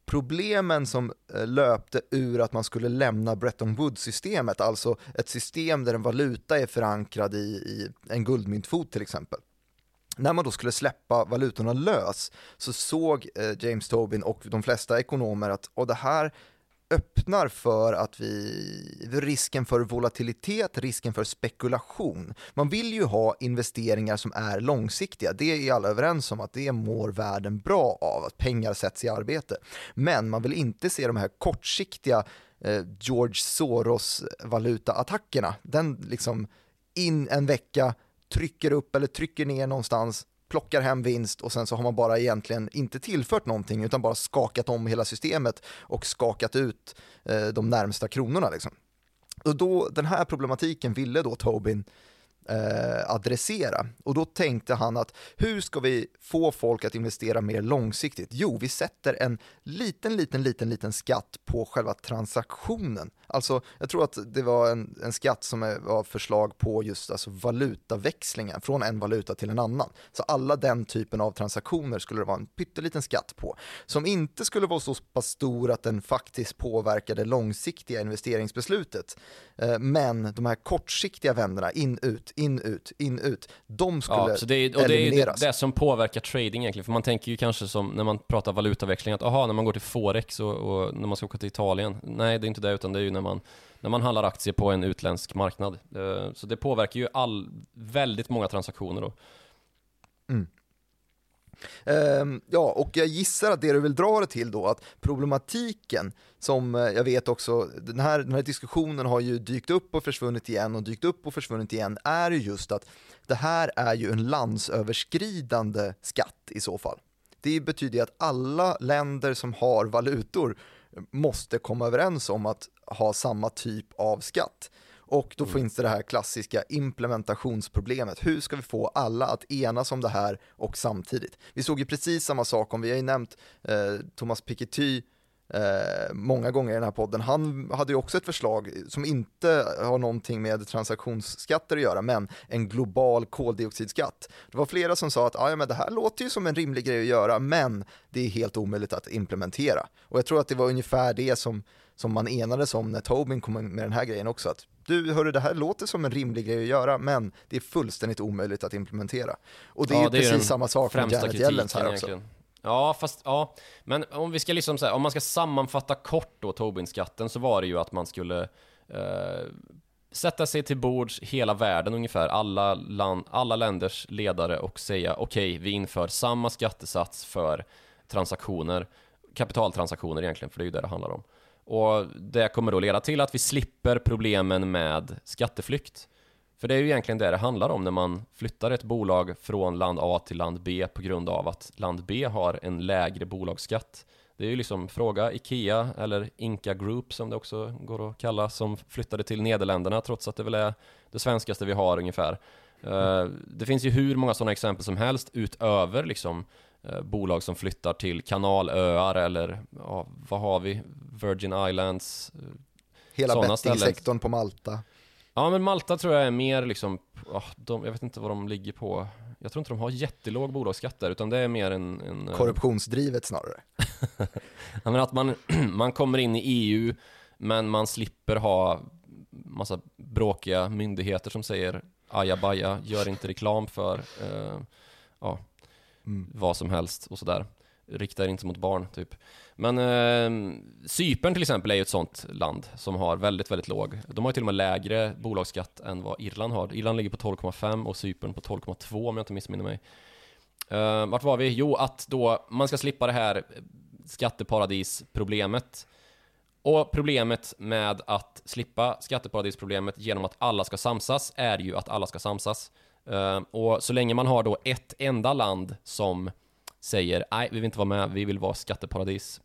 problemen som eh, löpte ur att man skulle lämna Bretton Woods-systemet, alltså ett system där en valuta är förankrad i, i en guldmyntfot till exempel. När man då skulle släppa valutorna lös så såg eh, James Tobin och de flesta ekonomer att och det här öppnar för att vi, risken för volatilitet, risken för spekulation. Man vill ju ha investeringar som är långsiktiga, det är alla överens om att det mår världen bra av, att pengar sätts i arbete. Men man vill inte se de här kortsiktiga eh, George Soros-valutaattackerna, den liksom in en vecka, trycker upp eller trycker ner någonstans, plockar hem vinst och sen så har man bara egentligen inte tillfört någonting utan bara skakat om hela systemet och skakat ut eh, de närmsta kronorna. Liksom. Och då, den här problematiken ville då Tobin eh, adressera. Och då tänkte han att hur ska vi få folk att investera mer långsiktigt? Jo, vi sätter en liten, liten, liten, liten skatt på själva transaktionen. Alltså, jag tror att det var en, en skatt som var förslag på just alltså valutaväxlingar från en valuta till en annan. Så alla den typen av transaktioner skulle det vara en pytteliten skatt på, som inte skulle vara så pass stor att den faktiskt påverkade långsiktiga investeringsbeslutet. Eh, men de här kortsiktiga vänderna, in, ut, in, ut, in, ut, de skulle ja, så det är, och elimineras. Det är det som påverkar trading egentligen, för man tänker ju kanske som när man pratar valutaväxling, att aha, när man går till Forex och, och när man ska åka till Italien, nej det är inte det, utan det är ju när man när man handlar aktier på en utländsk marknad. Eh, så det påverkar ju all, väldigt många transaktioner då. Mm. Ehm, ja, och jag gissar att det du vill dra det till då, att problematiken som eh, jag vet också, den här, den här diskussionen har ju dykt upp och försvunnit igen och dykt upp och försvunnit igen, är ju just att det här är ju en landsöverskridande skatt i så fall. Det betyder ju att alla länder som har valutor måste komma överens om att ha samma typ av skatt. Och då mm. finns det det här klassiska implementationsproblemet. Hur ska vi få alla att enas om det här och samtidigt? Vi såg ju precis samma sak om, vi har ju nämnt eh, Thomas Piketty eh, många gånger i den här podden. Han hade ju också ett förslag som inte har någonting med transaktionsskatter att göra, men en global koldioxidskatt. Det var flera som sa att ah, ja, men det här låter ju som en rimlig grej att göra, men det är helt omöjligt att implementera. Och jag tror att det var ungefär det som, som man enades om när Tobin kom med den här grejen också, att du, hörru, det här låter som en rimlig grej att göra, men det är fullständigt omöjligt att implementera. Och det ja, är ju precis samma sak med Janet Yellens här också. Egentligen. Ja, fast ja, men om vi ska liksom säga, om man ska sammanfatta kort då Tobin-skatten så var det ju att man skulle eh, sätta sig till bords hela världen ungefär, alla, land, alla länders ledare och säga okej, okay, vi inför samma skattesats för transaktioner, kapitaltransaktioner egentligen, för det är ju det det handlar om. Och det kommer då leda till att vi slipper problemen med skatteflykt. För det är ju egentligen det det handlar om när man flyttar ett bolag från land A till land B på grund av att land B har en lägre bolagsskatt. Det är ju liksom fråga Ikea eller Inka Group som det också går att kalla som flyttade till Nederländerna trots att det väl är det svenskaste vi har ungefär. Eh, det finns ju hur många sådana exempel som helst utöver liksom bolag som flyttar till kanalöar eller ja, vad har vi? Virgin Islands. Eh, Hela bettingsektorn på Malta. Ja men Malta tror jag är mer liksom, oh, de, jag vet inte vad de ligger på. Jag tror inte de har jättelåg bolagsskatt där, utan det är mer en... en eh, Korruptionsdrivet snarare. ja, men att man, man kommer in i EU, men man slipper ha massa bråkiga myndigheter som säger ajabaja, gör inte reklam för uh, ja, mm. vad som helst och sådär. Riktar inte mot barn, typ. Men eh, Cypern till exempel är ju ett sånt land som har väldigt, väldigt låg. De har ju till och med lägre bolagsskatt än vad Irland har. Irland ligger på 12,5 och Cypern på 12,2 om jag inte missminner mig. Eh, vart var vi? Jo, att då man ska slippa det här skatteparadisproblemet. Och problemet med att slippa skatteparadisproblemet genom att alla ska samsas är ju att alla ska samsas. Eh, och så länge man har då ett enda land som säger nej, vi vill inte vara med, vi vill vara skatteparadis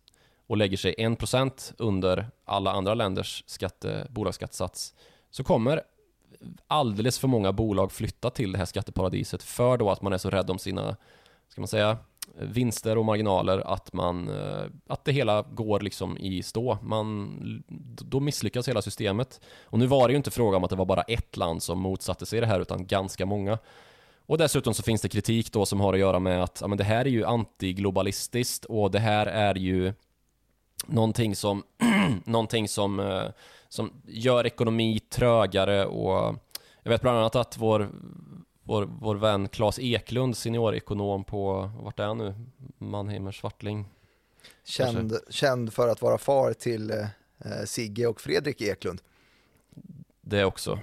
och lägger sig 1% under alla andra länders skatte, bolagsskattesats så kommer alldeles för många bolag flytta till det här skatteparadiset för då att man är så rädd om sina, ska man säga, vinster och marginaler att man, eh, att det hela går liksom i stå. Man, då misslyckas hela systemet. Och nu var det ju inte fråga om att det var bara ett land som motsatte sig det här utan ganska många. Och dessutom så finns det kritik då som har att göra med att ja, men det här är ju antiglobalistiskt och det här är ju någonting som, någonting som, eh, som gör ekonomi trögare och jag vet bland annat att vår, vår, vår vän Claes Eklund, seniorekonom på, vart är han nu? Mannheimer Svartling? Känd, känd för att vara far till eh, Sigge och Fredrik Eklund. Det också.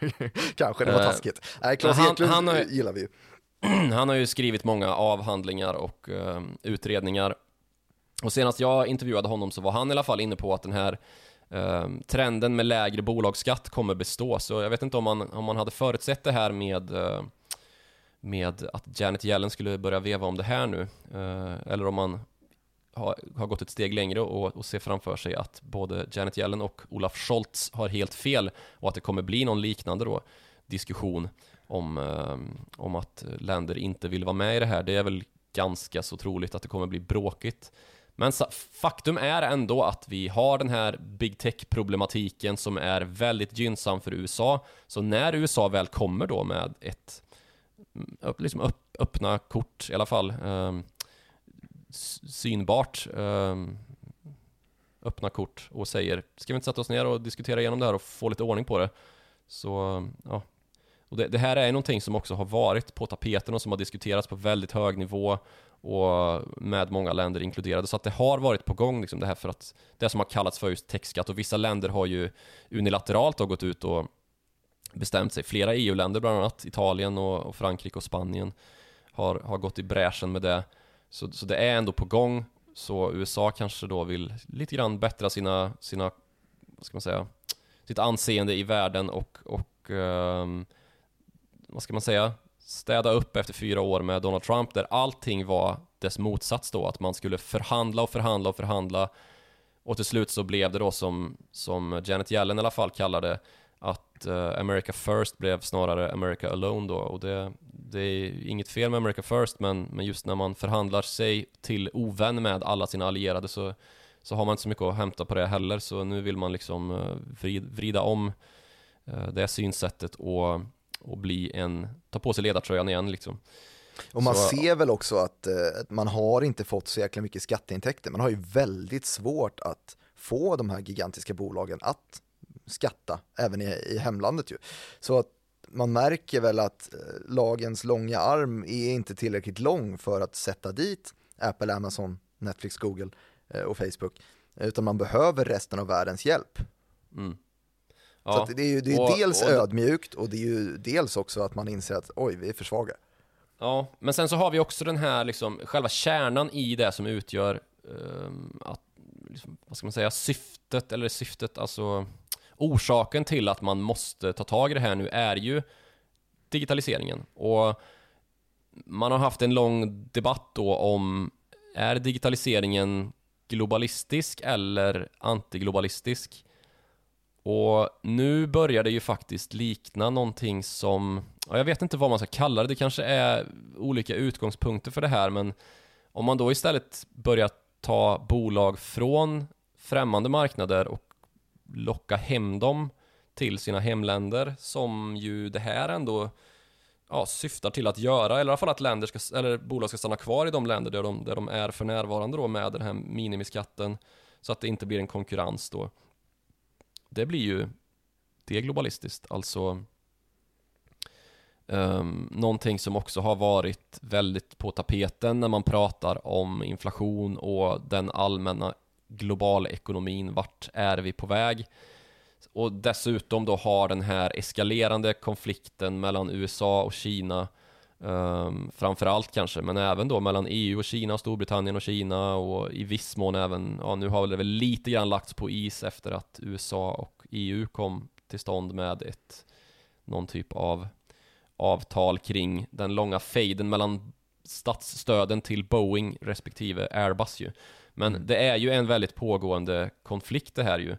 Kanske, det var eh, taskigt. Nej, Claes Eklund han har, gillar vi ju. Han har ju skrivit många avhandlingar och uh, utredningar. Och senast jag intervjuade honom så var han i alla fall inne på att den här Ehm, trenden med lägre bolagsskatt kommer bestå. Så jag vet inte om man, om man hade förutsett det här med eh, med att Janet Yellen skulle börja veva om det här nu, eh, eller om man har, har gått ett steg längre och, och ser framför sig att både Janet Yellen och Olaf Scholz har helt fel och att det kommer bli någon liknande då. diskussion om, eh, om att länder inte vill vara med i det här. Det är väl ganska så troligt att det kommer bli bråkigt. Men faktum är ändå att vi har den här big tech-problematiken som är väldigt gynnsam för USA. Så när USA väl kommer då med ett mm, liksom upp, öppna kort i alla fall, eh, synbart eh, öppna kort och säger ska vi inte sätta oss ner och diskutera igenom det här och få lite ordning på det? Så ja, och det, det, här är någonting som också har varit på tapeten och som har diskuterats på väldigt hög nivå och med många länder inkluderade. Så att det har varit på gång liksom det här för att det som har kallats för just techskatt och vissa länder har ju unilateralt gått ut och bestämt sig. Flera EU-länder, bland annat Italien och, och, Frankrike och Spanien har, har gått i bräschen med det. Så, så det är ändå på gång. Så USA kanske då vill lite grann bättra sina, sina vad ska man säga, sitt anseende i världen och, och um, vad ska man säga, städa upp efter fyra år med Donald Trump där allting var dess motsats då, att man skulle förhandla och förhandla och förhandla. Och till slut så blev det då som, som Janet Yellen i alla fall kallade att uh, America First blev snarare America Alone då. Och det, det är inget fel med America First men, men just när man förhandlar sig till ovän med alla sina allierade så, så har man inte så mycket att hämta på det heller. Så nu vill man liksom uh, vrida om uh, det synsättet och och bli en, ta på sig ledartröjan igen liksom. Och man så, ser väl också att eh, man har inte fått så jäkla mycket skatteintäkter. Man har ju väldigt svårt att få de här gigantiska bolagen att skatta även i, i hemlandet ju. Så att man märker väl att eh, lagens långa arm är inte tillräckligt lång för att sätta dit Apple, Amazon, Netflix, Google eh, och Facebook. Utan man behöver resten av världens hjälp. Mm. Ja. Så det är ju det är och, dels och, ödmjukt och det är ju dels också att man inser att oj, vi är för svaga. Ja, men sen så har vi också den här liksom, själva kärnan i det som utgör um, att, liksom, vad ska man säga, syftet, eller syftet, alltså orsaken till att man måste ta tag i det här nu är ju digitaliseringen. Och man har haft en lång debatt då om, är digitaliseringen globalistisk eller antiglobalistisk? Och nu börjar det ju faktiskt likna någonting som, ja, jag vet inte vad man ska kalla det, det kanske är olika utgångspunkter för det här, men om man då istället börjar ta bolag från främmande marknader och locka hem dem till sina hemländer, som ju det här ändå ja, syftar till att göra, eller i alla fall att länder ska, eller bolag ska stanna kvar i de länder där de, där de är för närvarande då med den här minimiskatten, så att det inte blir en konkurrens då det blir ju det globalistiskt, alltså um, någonting som också har varit väldigt på tapeten när man pratar om inflation och den allmänna globala ekonomin, vart är vi på väg? Och dessutom då har den här eskalerande konflikten mellan USA och Kina Um, framförallt kanske, men även då mellan EU och Kina, Storbritannien och Kina och i viss mån även, ja nu har det väl lite grann lagts på is efter att USA och EU kom till stånd med ett någon typ av avtal kring den långa fejden mellan statsstöden till Boeing respektive Airbus ju. Men mm. det är ju en väldigt pågående konflikt det här ju.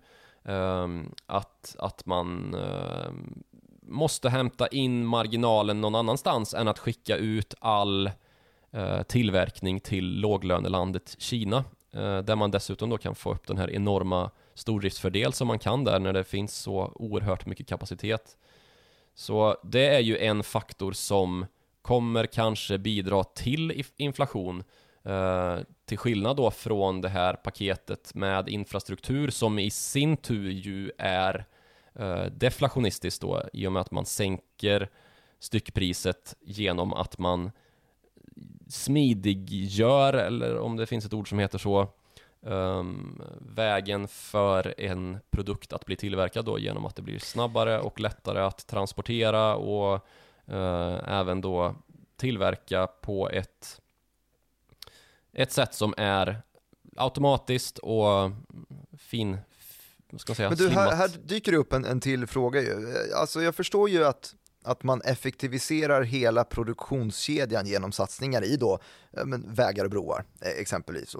Um, att, att man um, måste hämta in marginalen någon annanstans än att skicka ut all eh, tillverkning till låglönelandet Kina. Eh, där man dessutom då kan få upp den här enorma stordriftsfördel som man kan där när det finns så oerhört mycket kapacitet. Så det är ju en faktor som kommer kanske bidra till inflation eh, till skillnad då från det här paketet med infrastruktur som i sin tur ju är eh, Eh, deflationistiskt då i och med att man sänker styckpriset genom att man smidiggör, eller om det finns ett ord som heter så, um, vägen för en produkt att bli tillverkad då genom att det blir snabbare och lättare att transportera och uh, även då tillverka på ett, ett sätt som är automatiskt och fin, ska säga, Men du, här, här, dyker det upp en, en till fråga ju. Alltså jag förstår ju att att man effektiviserar hela produktionskedjan genom satsningar i då men, vägar och broar exempelvis.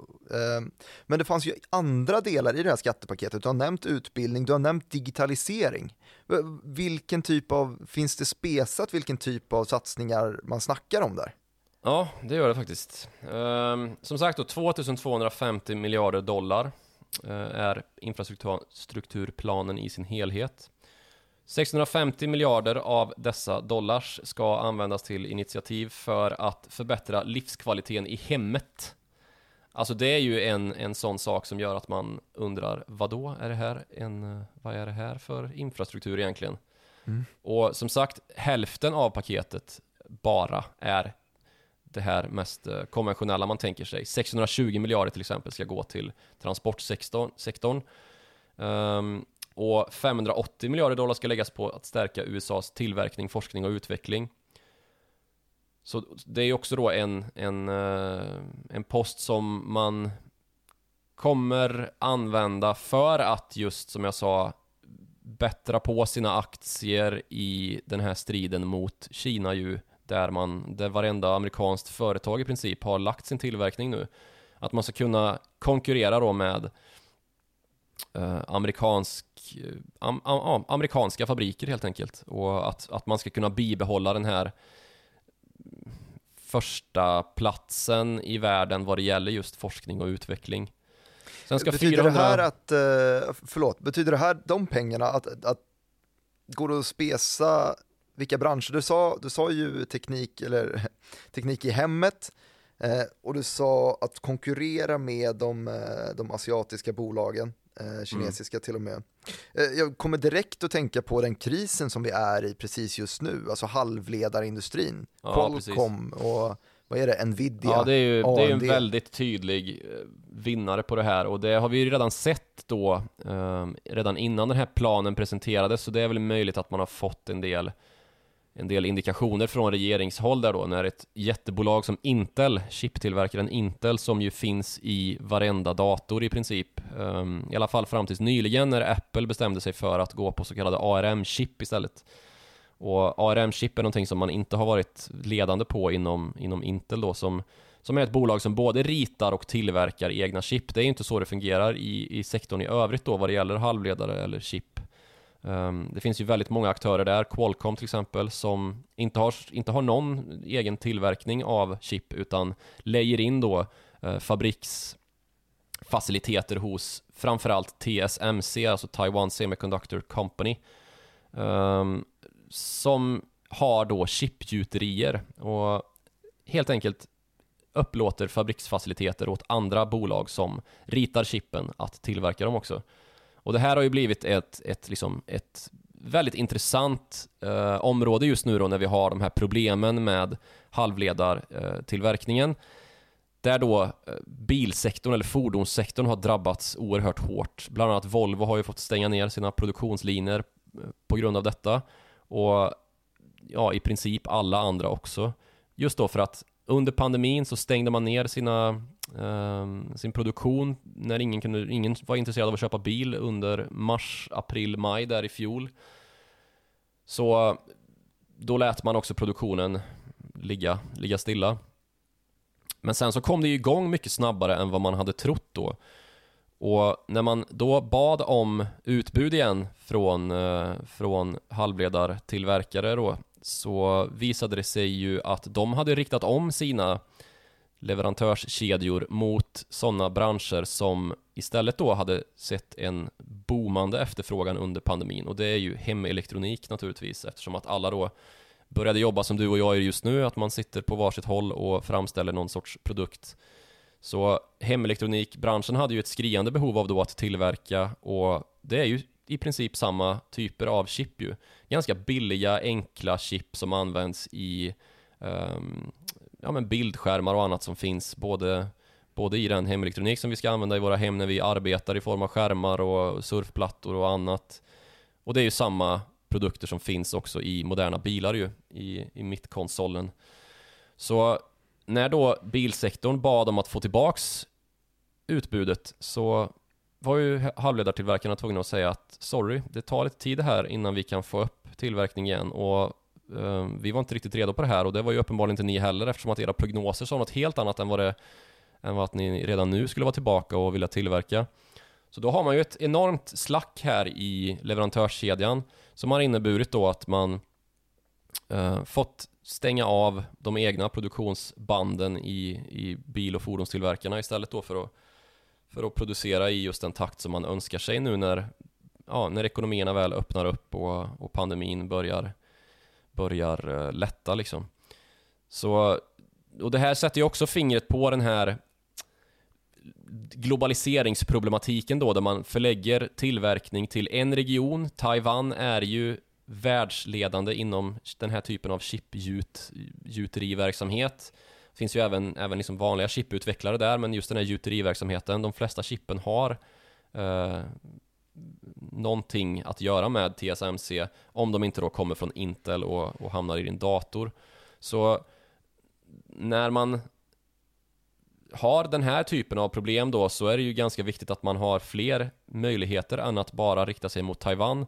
Men det fanns ju andra delar i det här skattepaketet. Du har nämnt utbildning, du har nämnt digitalisering. Vilken typ av, finns det spesat vilken typ av satsningar man snackar om där? Ja, det gör det faktiskt. Um, som sagt då, 2250 miljarder dollar är infrastrukturplanen i sin helhet. 650 miljarder av dessa dollars ska användas till initiativ för att förbättra livskvaliteten i hemmet. Alltså det är ju en, en sån sak som gör att man undrar, vad då är det här en, vad är det här för infrastruktur egentligen? Mm. Och som sagt, hälften av paketet bara är det här mest eh, konventionella man tänker sig. 620 miljarder till exempel ska gå till transportsektorn. Um, och 580 miljarder dollar ska läggas på att stärka USAs tillverkning, forskning och utveckling. Så det är också då en, en, eh, en post som man kommer använda för att just som jag sa bättra på sina aktier i den här striden mot Kina ju där man, där varenda amerikanskt företag i princip har lagt sin tillverkning nu. Att man ska kunna konkurrera då med eh, amerikansk, eh, am, am, amerikanska fabriker helt enkelt. Och att, att man ska kunna bibehålla den här första platsen i världen vad det gäller just forskning och utveckling. Sen ska betyder 400... det här att, eh, förlåt, betyder det här de pengarna att, att går det att spesa vilka branscher. Du sa, du sa ju teknik, eller, teknik i hemmet eh, och du sa att konkurrera med de, eh, de asiatiska bolagen, eh, kinesiska mm. till och med. Eh, jag kommer direkt att tänka på den krisen som vi är i precis just nu, alltså halvledarindustrin, ja, Qualcomm precis. och vad är det, Nvidia? Ja, det är ju, det är en väldigt tydlig eh, vinnare på det här och det har vi ju redan sett då, eh, redan innan den här planen presenterades, så det är väl möjligt att man har fått en del en del indikationer från regeringshåll där då när ett jättebolag som Intel, chiptillverkaren Intel som ju finns i varenda dator i princip, um, i alla fall fram tills nyligen när Apple bestämde sig för att gå på så kallade ARM-chip istället. Och ARM-chip är någonting som man inte har varit ledande på inom, inom Intel då som som är ett bolag som både ritar och tillverkar egna chip. Det är inte så det fungerar i, i sektorn i övrigt då vad det gäller halvledare eller chip. Ehm, det finns ju väldigt många aktörer där, Qualcomm till exempel, som inte har, inte har någon egen tillverkning av chip utan lejer in då eh, fabriksfaciliteter hos framförallt TSMC, alltså Taiwan Semiconductor Company, ehm, som har då chipgjuterier och helt enkelt upplåter fabriksfaciliteter åt andra bolag som ritar chippen att tillverka dem också. Och det här har ju blivit ett, ett, liksom, ett väldigt intressant eh, område just nu då när vi har de här problemen med halvledartillverkningen. Eh, där då eh, bilsektorn eller fordonssektorn har drabbats oerhört hårt. Bland annat Volvo har ju fått stänga ner sina produktionslinjer eh, på grund av detta. Och ja, i princip alla andra också. Just då för att under pandemin så stängde man ner sina Ehm, sin produktion när ingen, kunde, ingen var intresserad av att köpa bil under mars, april, maj där i fjol. Så då lät man också produktionen ligga, ligga stilla. Men sen så kom det igång mycket snabbare än vad man hade trott då. Och när man då bad om utbud igen från, eh, från halvledartillverkare då så visade det sig ju att de hade riktat om sina leverantörskedjor mot sådana branscher som istället då hade sett en boomande efterfrågan under pandemin och det är ju hemelektronik naturligtvis eftersom att alla då började jobba som du och jag gör just nu, att man sitter på varsitt håll och framställer någon sorts produkt. Så hemelektronikbranschen hade ju ett skriande behov av då att tillverka och det är ju i princip samma typer av chip ju. Ganska billiga, enkla chip som används i um, ja, men bildskärmar och annat som finns både, både i den hemelektronik som vi ska använda i våra hem när vi arbetar i form av skärmar och surfplattor och annat. Och det är ju samma produkter som finns också i moderna bilar ju, i, i mittkonsolen. Så när då bilsektorn bad om att få tillbaks utbudet så var ju halvledartillverkarna tvungna att säga att sorry, det tar lite tid här innan vi kan få upp tillverkning igen och Eh, vi var inte riktigt redo på det här och det var ju uppenbarligen inte ni heller eftersom att era prognoser sa något helt annat än vad det än vad att ni redan nu skulle vara tillbaka och vilja tillverka. Så då har man ju ett enormt slack här i leverantörskedjan som har inneburit då att man eh, fått stänga av de egna produktionsbanden i, i bil och fordonstillverkarna istället då för att, för att producera i just den takt som man önskar sig nu när, ja, när ekonomierna väl öppnar upp och, och pandemin börjar, börjar uh, lätta liksom. Så, och det här sätter ju också fingret på den här globaliseringsproblematiken då, där man förlägger tillverkning till en region. Taiwan är ju världsledande inom den här typen av chipgjuteriverksamhet. Det finns ju även, även liksom vanliga chiputvecklare där, men just den här gjuteriverksamheten, de flesta chippen har eh, någonting att göra med TSMC, om de inte då kommer från Intel och, och hamnar i din dator. Så när man har den här typen av problem då så är det ju ganska viktigt att man har fler möjligheter än att bara rikta sig mot Taiwan.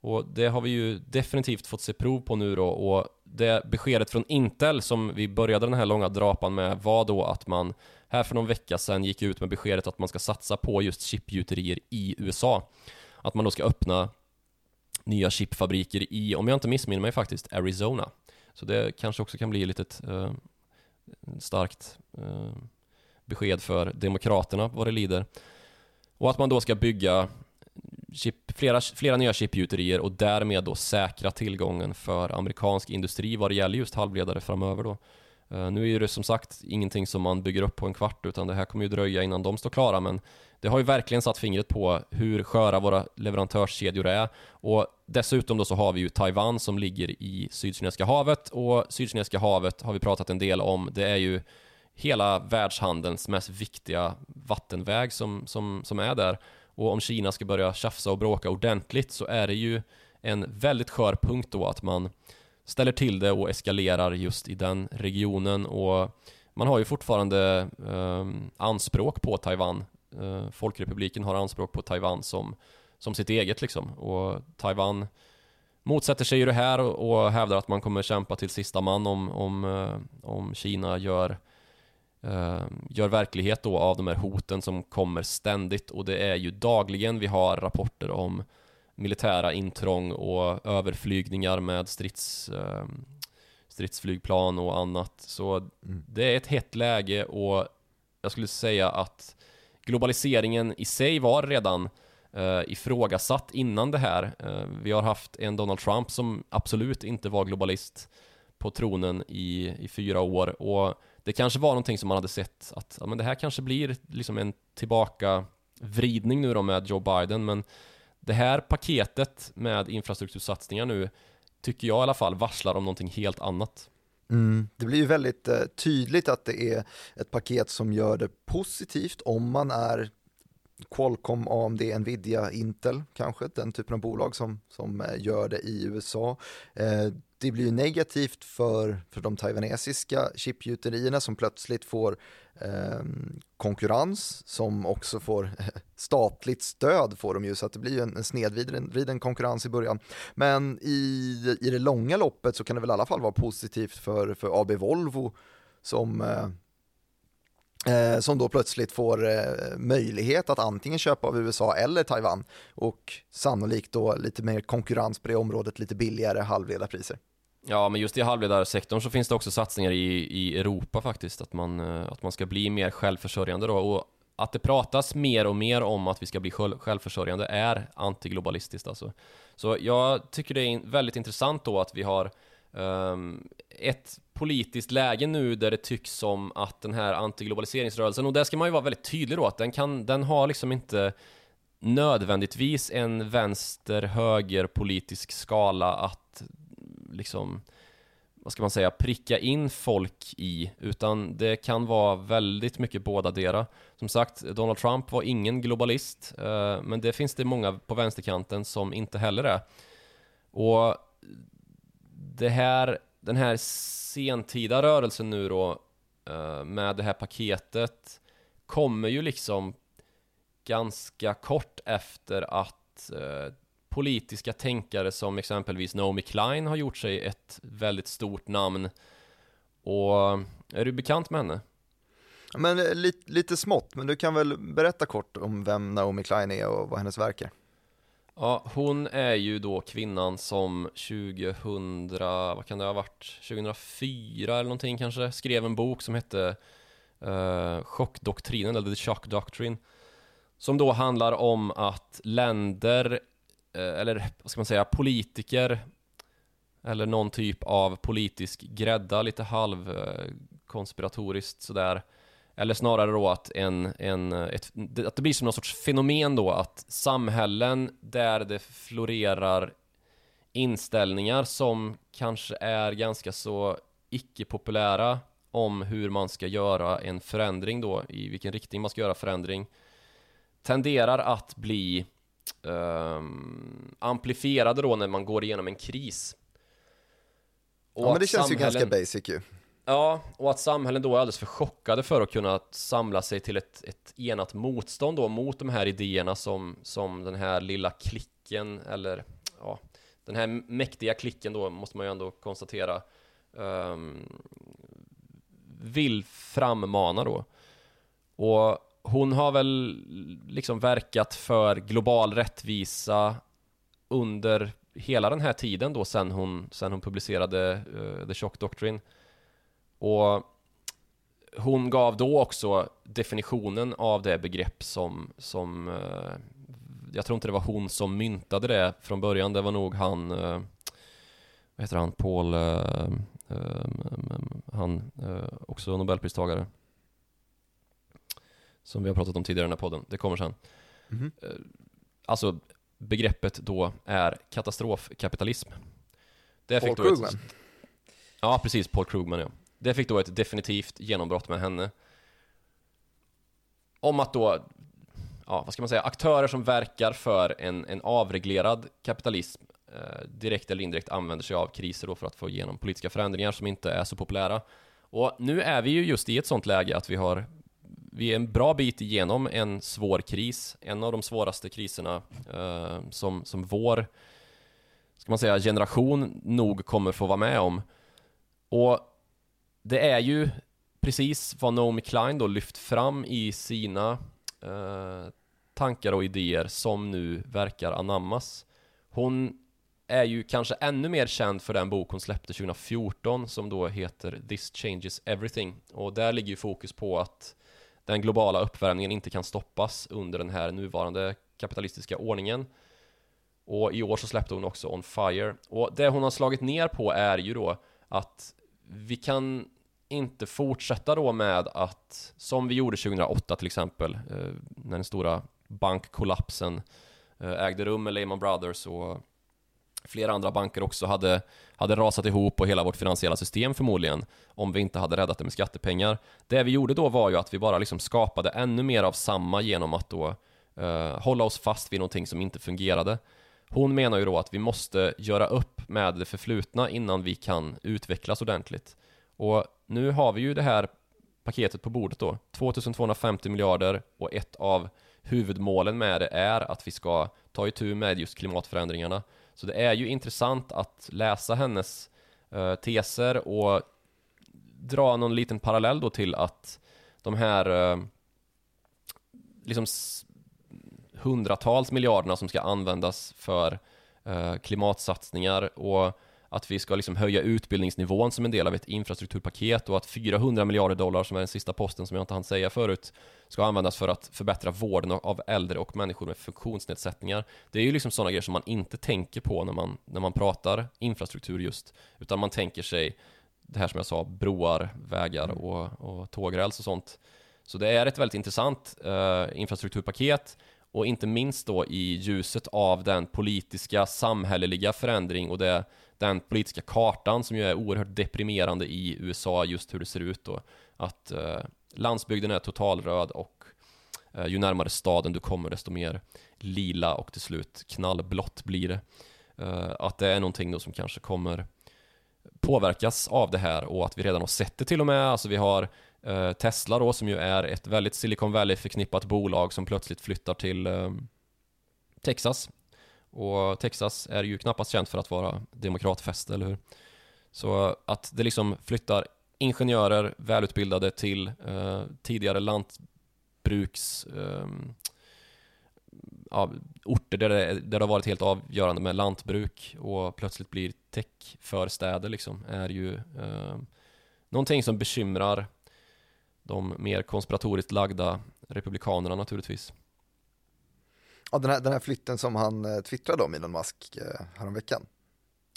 Och det har vi ju definitivt fått se prov på nu då och det beskedet från Intel som vi började den här långa drapan med var då att man här för någon vecka sedan gick ut med beskedet att man ska satsa på just chipgjuterier i USA. Att man då ska öppna nya chipfabriker i, om jag inte missminner mig faktiskt, Arizona. Så det kanske också kan bli lite eh, starkt eh, besked för Demokraterna vad det lider. Och att man då ska bygga chip, flera, flera nya chipgjuterier och därmed då säkra tillgången för amerikansk industri vad det gäller just halvledare framöver då. Eh, nu är det som sagt ingenting som man bygger upp på en kvart utan det här kommer ju dröja innan de står klara men det har ju verkligen satt fingret på hur sköra våra leverantörskedjor är och dessutom då så har vi ju Taiwan som ligger i Sydkinesiska havet och Sydkinesiska havet har vi pratat en del om. Det är ju hela världshandelns mest viktiga vattenväg som, som, som är där. Och om Kina ska börja tjafsa och bråka ordentligt så är det ju en väldigt skör punkt då att man ställer till det och eskalerar just i den regionen. Och man har ju fortfarande eh, anspråk på Taiwan. Eh, Folkrepubliken har anspråk på Taiwan som, som sitt eget liksom. Och Taiwan motsätter sig ju det här och, och hävdar att man kommer kämpa till sista man om, om, eh, om Kina gör Eh, gör verklighet då av de här hoten som kommer ständigt. Och det är ju dagligen vi har rapporter om militära intrång och överflygningar med strids, uh, stridsflygplan och annat. Så mm. det är ett hett läge och jag skulle säga att globaliseringen i sig var redan uh, ifrågasatt innan det här. Uh, vi har haft en Donald Trump som absolut inte var globalist på tronen i, i fyra år och det kanske var någonting som man hade sett att ja, men det här kanske blir liksom en tillbaka vridning nu då med Joe Biden men det här paketet med infrastruktursatsningar nu tycker jag i alla fall varslar om någonting helt annat. Mm, det blir ju väldigt eh, tydligt att det är ett paket som gör det positivt om man är Qualcomm, AMD, Nvidia, Intel kanske, den typen av bolag som, som eh, gör det i USA. Eh, det blir ju negativt för, för de taiwanesiska chipgjuterierna som plötsligt får Ehm, konkurrens som också får statligt stöd får de ju så att det blir ju en, en snedvriden konkurrens i början. Men i, i det långa loppet så kan det väl i alla fall vara positivt för, för AB Volvo som eh, eh, som då plötsligt får eh, möjlighet att antingen köpa av USA eller Taiwan och sannolikt då lite mer konkurrens på det området, lite billigare halvledarpriser. Ja, men just i halvledarsektorn så finns det också satsningar i, i Europa faktiskt, att man, eh, att man ska bli mer självförsörjande då. Och att det pratas mer och mer om att vi ska bli självförsörjande är antiglobalistiskt alltså. Så jag tycker det är väldigt intressant då att vi har um, ett politiskt läge nu där det tycks som att den här antiglobaliseringsrörelsen, och där ska man ju vara väldigt tydlig då, att den, kan, den har liksom inte nödvändigtvis en vänster-höger politisk skala att liksom vad ska man säga, pricka in folk i, utan det kan vara väldigt mycket båda Som sagt, Donald Trump var ingen globalist, eh, men det finns det många på vänsterkanten som inte heller är. Och det här, den här sentida rörelsen nu då, eh, med det här paketet, kommer ju liksom ganska kort efter att eh, politiska tänkare som exempelvis Naomi Klein har gjort sig ett väldigt stort namn. Och är du bekant med henne? Men eh, lite, lite smått, men du kan väl berätta kort om vem Naomi Klein är och vad hennes verk är? Ja, hon är ju då kvinnan som 2000, vad kan det ha varit, 2004 eller någonting kanske, skrev en bok som hette uh, Chockdoktrinen, eller The Shock Doctrine. Som då handlar om att länder, Eh, eller vad ska man säga, politiker, eller någon typ av politisk grädda, lite halvkonspiratoriskt eh, sådär, eller snarare då att, en, en, eh, ett, att det blir som någon sorts fenomen då att samhällen där det florerar inställningar som kanske är ganska så icke-populära om hur man ska göra en förändring då, i vilken riktning man ska göra förändring tenderar att bli um, amplifierade då när man går igenom en kris. Och ja men det känns ju ganska basic ju. Ja, och att samhällen då är alldeles för chockade för att kunna samla sig till ett, ett enat motstånd då mot de här idéerna som, som den här lilla klicken eller ja, den här mäktiga klicken då måste man ju ändå konstatera um, vill frammana då. Och hon har väl liksom verkat för global rättvisa under hela den här tiden då sen hon, sen hon publicerade uh, The Shock Doctrine. Och hon gav då också definitionen av det begrepp som, som uh, jag tror inte det var hon som myntade det från början, det var nog han, uh, vad heter han, Paul, mm, mm, mm, han, också nobelpristagare. Som vi har pratat om tidigare i den här podden, det kommer sen. Mm. Alltså, begreppet då är katastrofkapitalism. Det Paul Krugman? Ett, ja, precis, Paul Krugman ja. Det fick då ett definitivt genombrott med henne. Om att då, ja, vad ska man säga, aktörer som verkar för en, en avreglerad kapitalism eh, direkt eller indirekt använder sig av kriser då för att få igenom politiska förändringar som inte är så populära. Och nu är vi ju just i ett sånt läge att vi har vi är en bra bit igenom en svår kris, en av de svåraste kriserna eh, som, som vår, ska man säga, generation nog kommer få vara med om. Och det är ju precis vad Naomi Klein då lyft fram i sina eh, tankar och idéer som nu verkar anammas. Hon är ju kanske ännu mer känd för den bok hon släppte 2014 som då heter This Changes Everything och där ligger ju fokus på att den globala uppvärmningen inte kan stoppas under den här nuvarande kapitalistiska ordningen. Och i år så släppte hon också On Fire. Och det hon har slagit ner på är ju då att vi kan inte fortsätta då med att, som vi gjorde 2008 till exempel, eh, när den stora bankkollapsen eh, ägde rum med Lehman Brothers och flera andra banker också hade, hade rasat ihop och hela vårt finansiella system förmodligen om vi inte hade räddat det med skattepengar. Det vi gjorde då var ju att vi bara liksom skapade ännu mer av samma genom att då eh, hålla oss fast vid någonting som inte fungerade. Hon menar ju då att vi måste göra upp med det förflutna innan vi kan utvecklas ordentligt. Och nu har vi ju det här paketet på bordet då, 2250 miljarder och ett av huvudmålen med det är att vi ska ta itu med just klimatförändringarna. Så det är ju intressant att läsa hennes uh, teser och dra någon liten parallell då till att de här uh, liksom hundratals miljarderna som ska användas för uh, klimatsatsningar och att vi ska liksom höja utbildningsnivån som en del av ett infrastrukturpaket och att 400 miljarder dollar, som är den sista posten som jag inte hann säga förut, ska användas för att förbättra vården av äldre och människor med funktionsnedsättningar. Det är ju liksom sådana grejer som man inte tänker på när man, när man pratar infrastruktur just, utan man tänker sig det här som jag sa, broar, vägar mm. och, och tågräls och sånt. Så det är ett väldigt intressant uh, infrastrukturpaket och inte minst då i ljuset av den politiska, samhälleliga förändring och det den politiska kartan som ju är oerhört deprimerande i USA just hur det ser ut då. Att eh, landsbygden är totalröd och eh, ju närmare staden du kommer desto mer lila och till slut knallblått blir det. Eh, att det är någonting då som kanske kommer påverkas av det här och att vi redan har sett det till och med. Alltså vi har eh, Tesla då som ju är ett väldigt Silicon Valley förknippat bolag som plötsligt flyttar till eh, Texas Och Texas är ju knappast känt för att vara demokratfäste, eller hur? Så att det liksom flyttar ingenjörer, välutbildade till eh, tidigare lantbruks eh, ja, orter där det, där det har varit helt avgörande med lantbruk och plötsligt blir tech för städer liksom, är ju eh, någonting som bekymrar de mer konspiratoriskt lagda republikanerna naturligtvis. Ja, den här, den här flytten som han eh, twittrade om, Elon Musk, eh, häromveckan.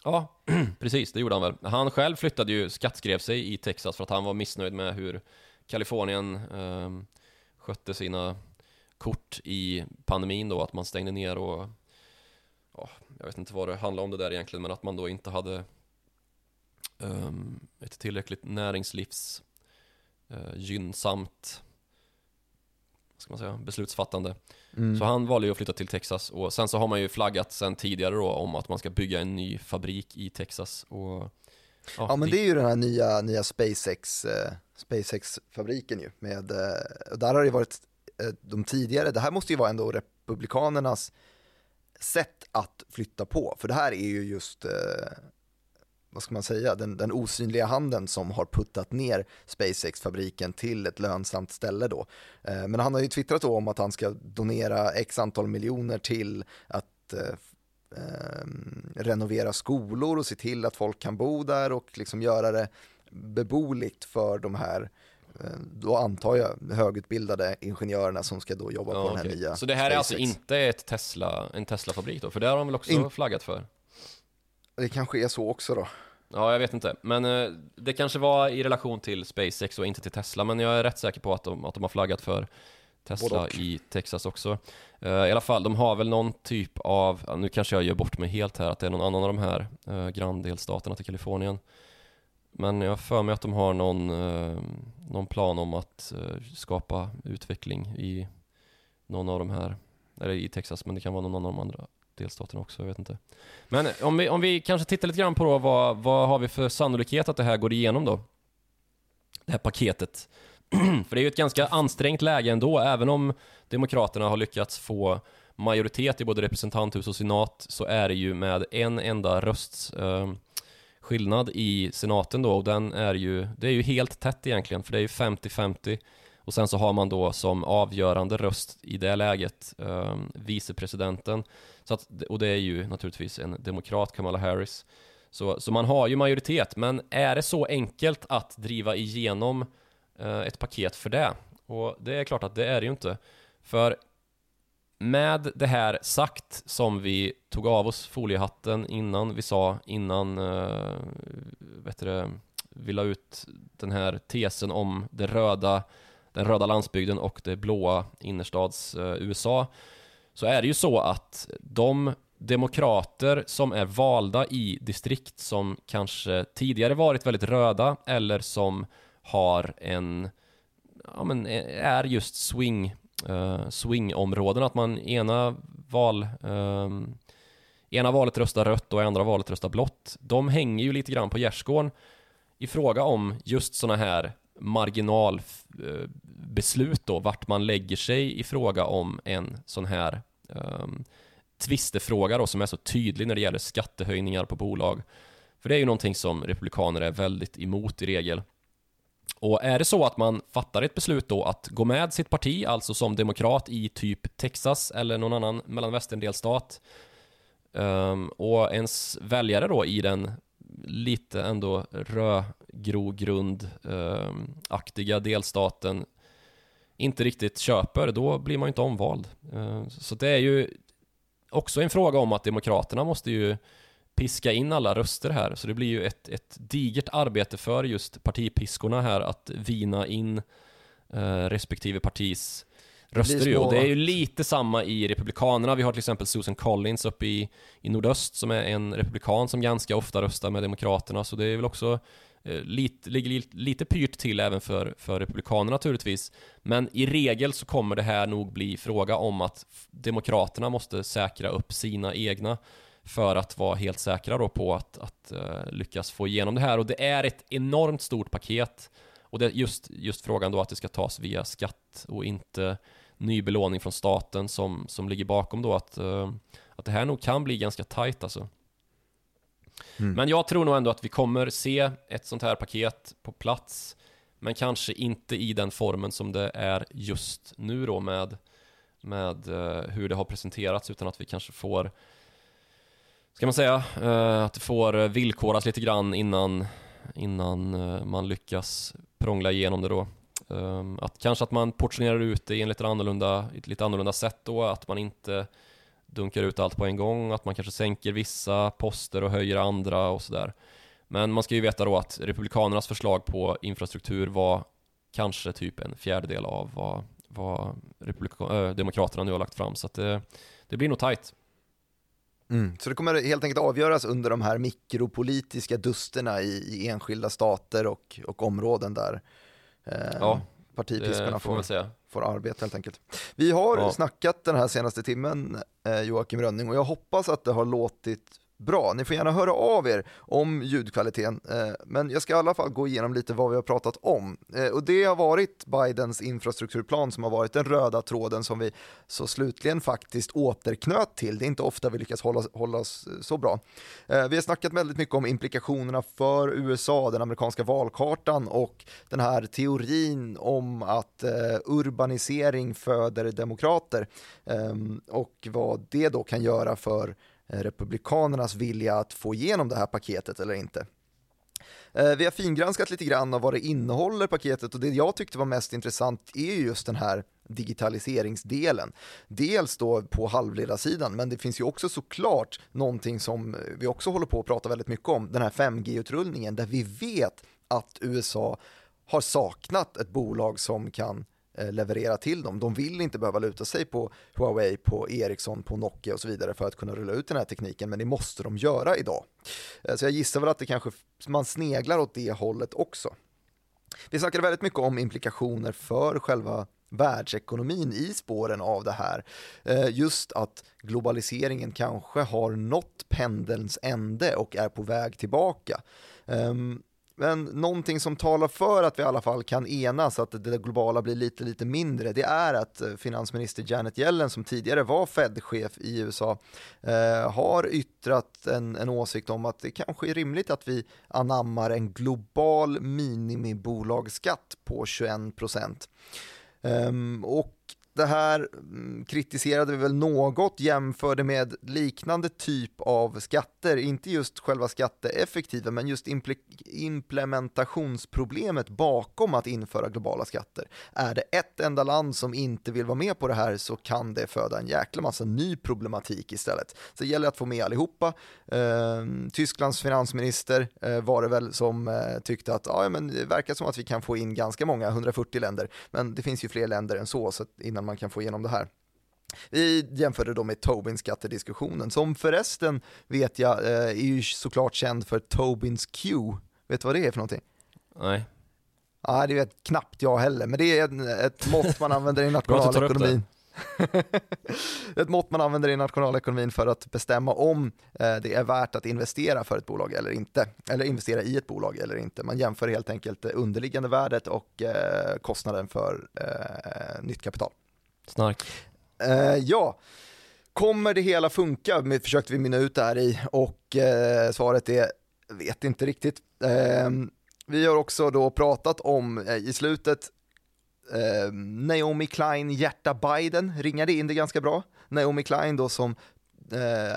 Ja, precis, det gjorde han väl. Han själv flyttade ju, skattskrev sig i Texas för att han var missnöjd med hur Kalifornien eh, skötte sina kort i pandemin då, att man stängde ner och ja, jag vet inte vad det handlade om det där egentligen, men att man då inte hade um, ett tillräckligt näringslivs uh, gynnsamt ska man säga, beslutsfattande. Mm. Så han valde ju att flytta till Texas och sen så har man ju flaggat sen tidigare då om att man ska bygga en ny fabrik i Texas och Ja, ja men det är ju den här nya, nya SpaceX, eh, SpaceX-fabriken ju med, eh, där har det varit Eh, de tidigare, det här måste ju vara ändå republikanernas sätt att flytta på, för det här är ju just, eh, vad ska man säga, den, den osynliga handen som har puttat ner SpaceX-fabriken till ett lönsamt ställe då. Eh, men han har ju twittrat då om att han ska donera x antal miljoner till att eh, eh, renovera skolor och se till att folk kan bo där och liksom göra det beboeligt för de här Eh, då antar jag högutbildade ingenjörerna som ska då jobba ja, på den här nya Så det här är alltså inte ett Tesla, en Tesla-fabrik då? För det har de väl också In... flaggat för? Det kanske är så också då Ja, jag vet inte. Men eh, det kanske var i relation till SpaceX och inte till Tesla. Men jag är rätt säker på att de, att de har flaggat för Tesla i Texas också. Uh, I alla fall, de har väl någon typ av, nu kanske jag gör bort mig helt här, att det är någon annan av de här uh, granndelstaterna till Kalifornien men jag har för mig att de har någon, eh, någon plan om att eh, skapa utveckling i någon av de här, eller i Texas, men det kan vara någon av de andra delstaterna också, jag vet inte. Men om vi, om vi kanske tittar lite grann på då, vad, vad har vi för sannolikhet att det här går igenom då? Det här paketet. för det är ju ett ganska ansträngt läge ändå, även om Demokraterna har lyckats få majoritet i både representanthus och senat, så är det ju med en enda rösts eh, skillnad i senaten då och den är ju, det är ju helt tätt egentligen för det är ju 50-50 och sen så har man då som avgörande röst i det läget eh, vicepresidenten så att, och det är ju naturligtvis en demokrat, Kamala Harris så, så man har ju majoritet, men är det så enkelt att driva igenom eh, ett paket för det? Och det är klart att det är det ju inte. För med det här sagt som vi tog av oss foliehatten innan vi sa, innan uh, vet du, vi la ut den här tesen om det röda, den röda landsbygden och det blåa innerstads eh, USA så är det ju så att de demokrater som är valda i distrikt som kanske tidigare varit väldigt röda eller som har en ja men eh, är just swing uh, swingområden, att man ena val um, ena valet röstar rött och andra valet röstar blått. De hänger ju lite grann på gärdsgården i fråga om just sådana här marginalbeslut eh, då, vart man lägger sig i fråga om en sån här um, tvistefråga då som är så tydlig när det gäller skattehöjningar på bolag. För det är ju någonting som republikaner är väldigt emot i regel. Och är det så att man fattar ett beslut då att gå med sitt parti, alltså som demokrat i typ Texas eller någon annan mellanvästerndelstat um, ehm, och ens väljare då i den lite ändå rödgrogrund-aktiga ehm, delstaten inte riktigt köper, då blir man ju inte omvald. Ehm, så det är ju också en fråga om att Demokraterna måste ju piska in alla röster här, så det blir ju ett, ett digert arbete för just partipiskorna här att vina in eh, respektive partis röster ju. Och det är ju lite samma i Republikanerna. Vi har till exempel Susan Collins uppe i, i nordöst som är en republikan som ganska ofta röstar med Demokraterna, så det är väl också eh, lite, ligger lite pyrt till även för, för Republikanerna naturligtvis. Men i regel så kommer det här nog bli fråga om att Demokraterna måste säkra upp sina egna för att vara helt säkra då på att, att uh, lyckas få igenom det här. Och det är ett enormt stort paket. Och det är just, just frågan då att det ska tas via skatt och inte ny belåning från staten som, som ligger bakom då att, eh, att det här nog kan bli ganska tajt alltså. Mm. Men jag tror nog ändå att vi kommer se ett sånt här paket på plats men kanske inte i den formen som det är just nu då med, med uh, hur det har presenterats utan att vi kanske får Ska man säga, uh, att det får villkoras lite grann innan, innan man lyckas prångla igenom det då. Um, att kanske att man portionerar ut det i en lite annorlunda, ett lite annorlunda sätt då, att man inte dunkar ut allt på en gång, att man kanske sänker vissa poster och höjer andra och sådär. Men man ska ju veta då att Republikanernas förslag på infrastruktur var kanske typ en fjärdedel av vad, vad äh, Demokraterna nu har lagt fram, så att det, det blir nog tajt. Mm. Så det kommer helt enkelt avgöras under de här mikropolitiska dusterna i, i enskilda stater och, och områden där eh, ja, partipiskorna får, får arbeta helt enkelt. Vi har ja. snackat den här senaste timmen, eh, Joakim Rönning, och jag hoppas att det har låtit bra. Ni får gärna höra av er om ljudkvaliteten, eh, men jag ska i alla fall gå igenom lite vad vi har pratat om. Eh, och det har varit Bidens infrastrukturplan som har varit den röda tråden som vi så slutligen faktiskt återknöt till. Det är inte ofta vi lyckas hålla, hålla oss eh, så bra. Vi har snackat väldigt mycket om implikationerna för USA, den amerikanska valkartan och den här teorin om att urbanisering föder demokrater ehm, och vad det då kan göra för Eh, republikanernas vilja att få igenom det här paketet eller inte. Eh, vi har fingranskat lite grann av vad det innehåller paketet och det jag tyckte var mest intressant är just den här digitaliseringsdelen. Dels då på halvledarsidan, men det finns ju också såklart någonting som vi också håller på att prata väldigt mycket om, den här 5G-utrullningen där vi vet att USA har saknat ett bolag som kan Eh, leverera till dem. De vill inte behöva luta sig på Huawei, på Ericsson, på Nokia och så vidare för att kunna rulla ut den här tekniken, men det måste de göra idag. Eh, så jag gissar väl att det kanske man sneglar åt det hållet också. Vi snackade väldigt mycket om implikationer för själva världsekonomin i spåren av det här. Eh, just att globaliseringen kanske har nått pendelns ände och är på väg tillbaka. Ehm, men någonting som talar för att vi i alla fall kan enas, att det globala blir lite, lite mindre, det är att eh, finansminister Janet Yellen, som tidigare var Fed-chef i USA, eh, har yttrat en, en åsikt om att det kanske är rimligt att vi anammar en global minimibolagsskatt på 21 procent. Um, och det här mm, kritiserade vi väl något, jämförde med liknande typ av skatter, inte just själva skatteeffektiva, men just implementationsproblemet bakom att införa globala skatter. Är det ett enda land som inte vill vara med på det här så kan det föda en jäkla massa ny problematik istället. Så det gäller att få med allihopa. Eh, Tysklands finansminister eh, var det väl som eh, tyckte att ja, men det verkar som att vi kan få in ganska många, 140 länder, men det finns ju fler länder än så, så innan innan man kan få igenom det här. Vi jämförde då med Tobins skattediskussionen, som förresten vet jag eh, är ju såklart känd för Tobins Q. Vet du vad det är för någonting? Nej. Ja, det vet knappt jag heller, men det är ett mått man använder i nationalekonomin. ett mått man använder i nationalekonomin för att bestämma om eh, det är värt att investera för ett bolag eller inte, eller investera i ett bolag eller inte. Man jämför helt enkelt underliggande värdet och eh, kostnaden för nytt kapital. Snark. Uh, ja, kommer det hela funka? Vi försökte vi minna ut det här i och uh, svaret är, vet inte riktigt. Uh, vi har också då pratat om i slutet Naomi Klein, hjärta Biden, ringade in det ganska bra. Naomi Klein då som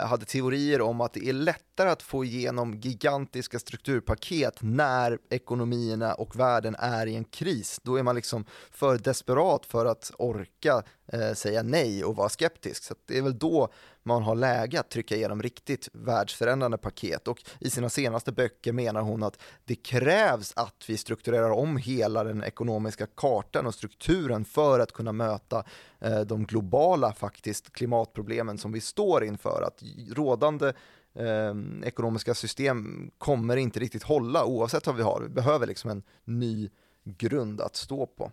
hade teorier om att det är lätt lättare att få igenom gigantiska strukturpaket när ekonomierna och världen är i en kris. Då är man liksom för desperat för att orka eh, säga nej och vara skeptisk. Så det är väl då man har läge att trycka igenom riktigt världsförändrande paket och i sina senaste böcker menar hon att det krävs att vi strukturerar om hela den ekonomiska kartan och strukturen för att kunna möta eh, de globala faktiskt klimatproblemen som vi står inför. Att rådande eh, ekonomiska system kommer inte riktigt hålla oavsett vad vi har. Vi behöver liksom en ny grund att stå på.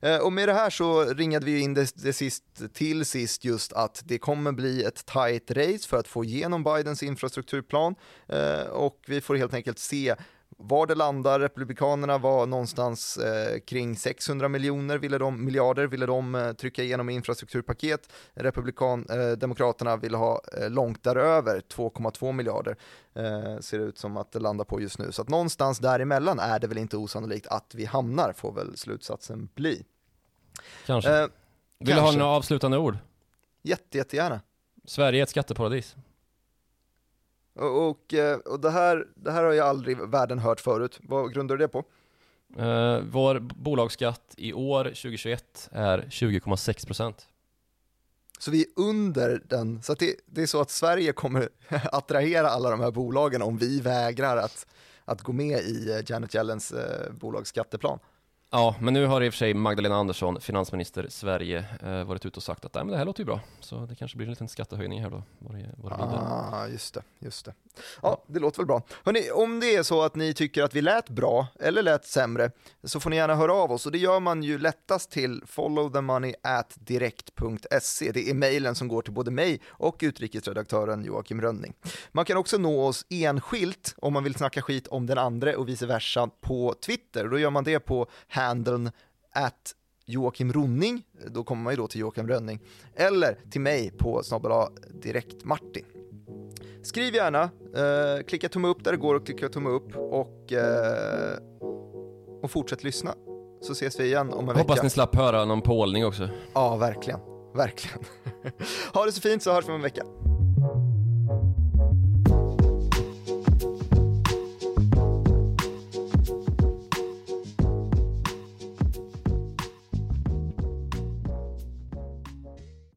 Eh, och med det här så ringade vi in det, det sist, till sist just att det kommer bli ett tight race för att få igenom Bidens infrastrukturplan eh, och vi får helt enkelt se var det landar. Republikanerna var någonstans eh, kring 600 miljoner, ville de, miljarder ville de eh, trycka igenom infrastrukturpaket. Republikan, eh, Demokraterna ville ha eh, långt däröver, 2,2 miljarder eh, ser det ut som att det landar på just nu. Så att någonstans däremellan är det väl inte osannolikt att vi hamnar, får väl slutsatsen bli. Kanske. Eh, Vill du ha kanske. några avslutande ord? jätte, jättegärna. Sverige är ett skatteparadis. Och, och, eh, och det, här, det här har jag aldrig världen hört förut. Vad grundar du det på? Eh, vår bolagsskatt i år, 2021, är 20,6 procent. Så vi är under den, så det, det är så att Sverige kommer attrahera alla de här bolagen om vi vägrar att, att gå med i eh, Janet Yellens eh, bolagsskatteplan. Ja, men nu har i och för sig Magdalena Andersson, finansminister Sverige, eh, varit ute och sagt att Nej, men det här låter ju bra. Så det kanske blir en liten skattehöjning här då, vad det, vad det. Ah, just det, just det. Ja, det låter väl bra. Hörrni, om det är så att ni tycker att vi lät bra eller lät sämre så får ni gärna höra av oss och det gör man ju lättast till followthemoney@direkt.se. Det är mejlen som går till både mig och utrikesredaktören Joakim Rönning. Man kan också nå oss enskilt om man vill snacka skit om den andra och vice versa på Twitter. Då gör man det på handeln at Joakim Ronning, då kommer man ju då till Joakim Rönning, eller till mig på snabbla direkt Martin. Skriv gärna, eh, klicka tumme upp där det går och klicka tumme upp och, eh, och fortsätt lyssna. Så ses vi igen om en Hoppas vecka. ni slapp höra någon pålning också. Ja, verkligen. Verkligen. ha det så fint så hörs vi om en vecka.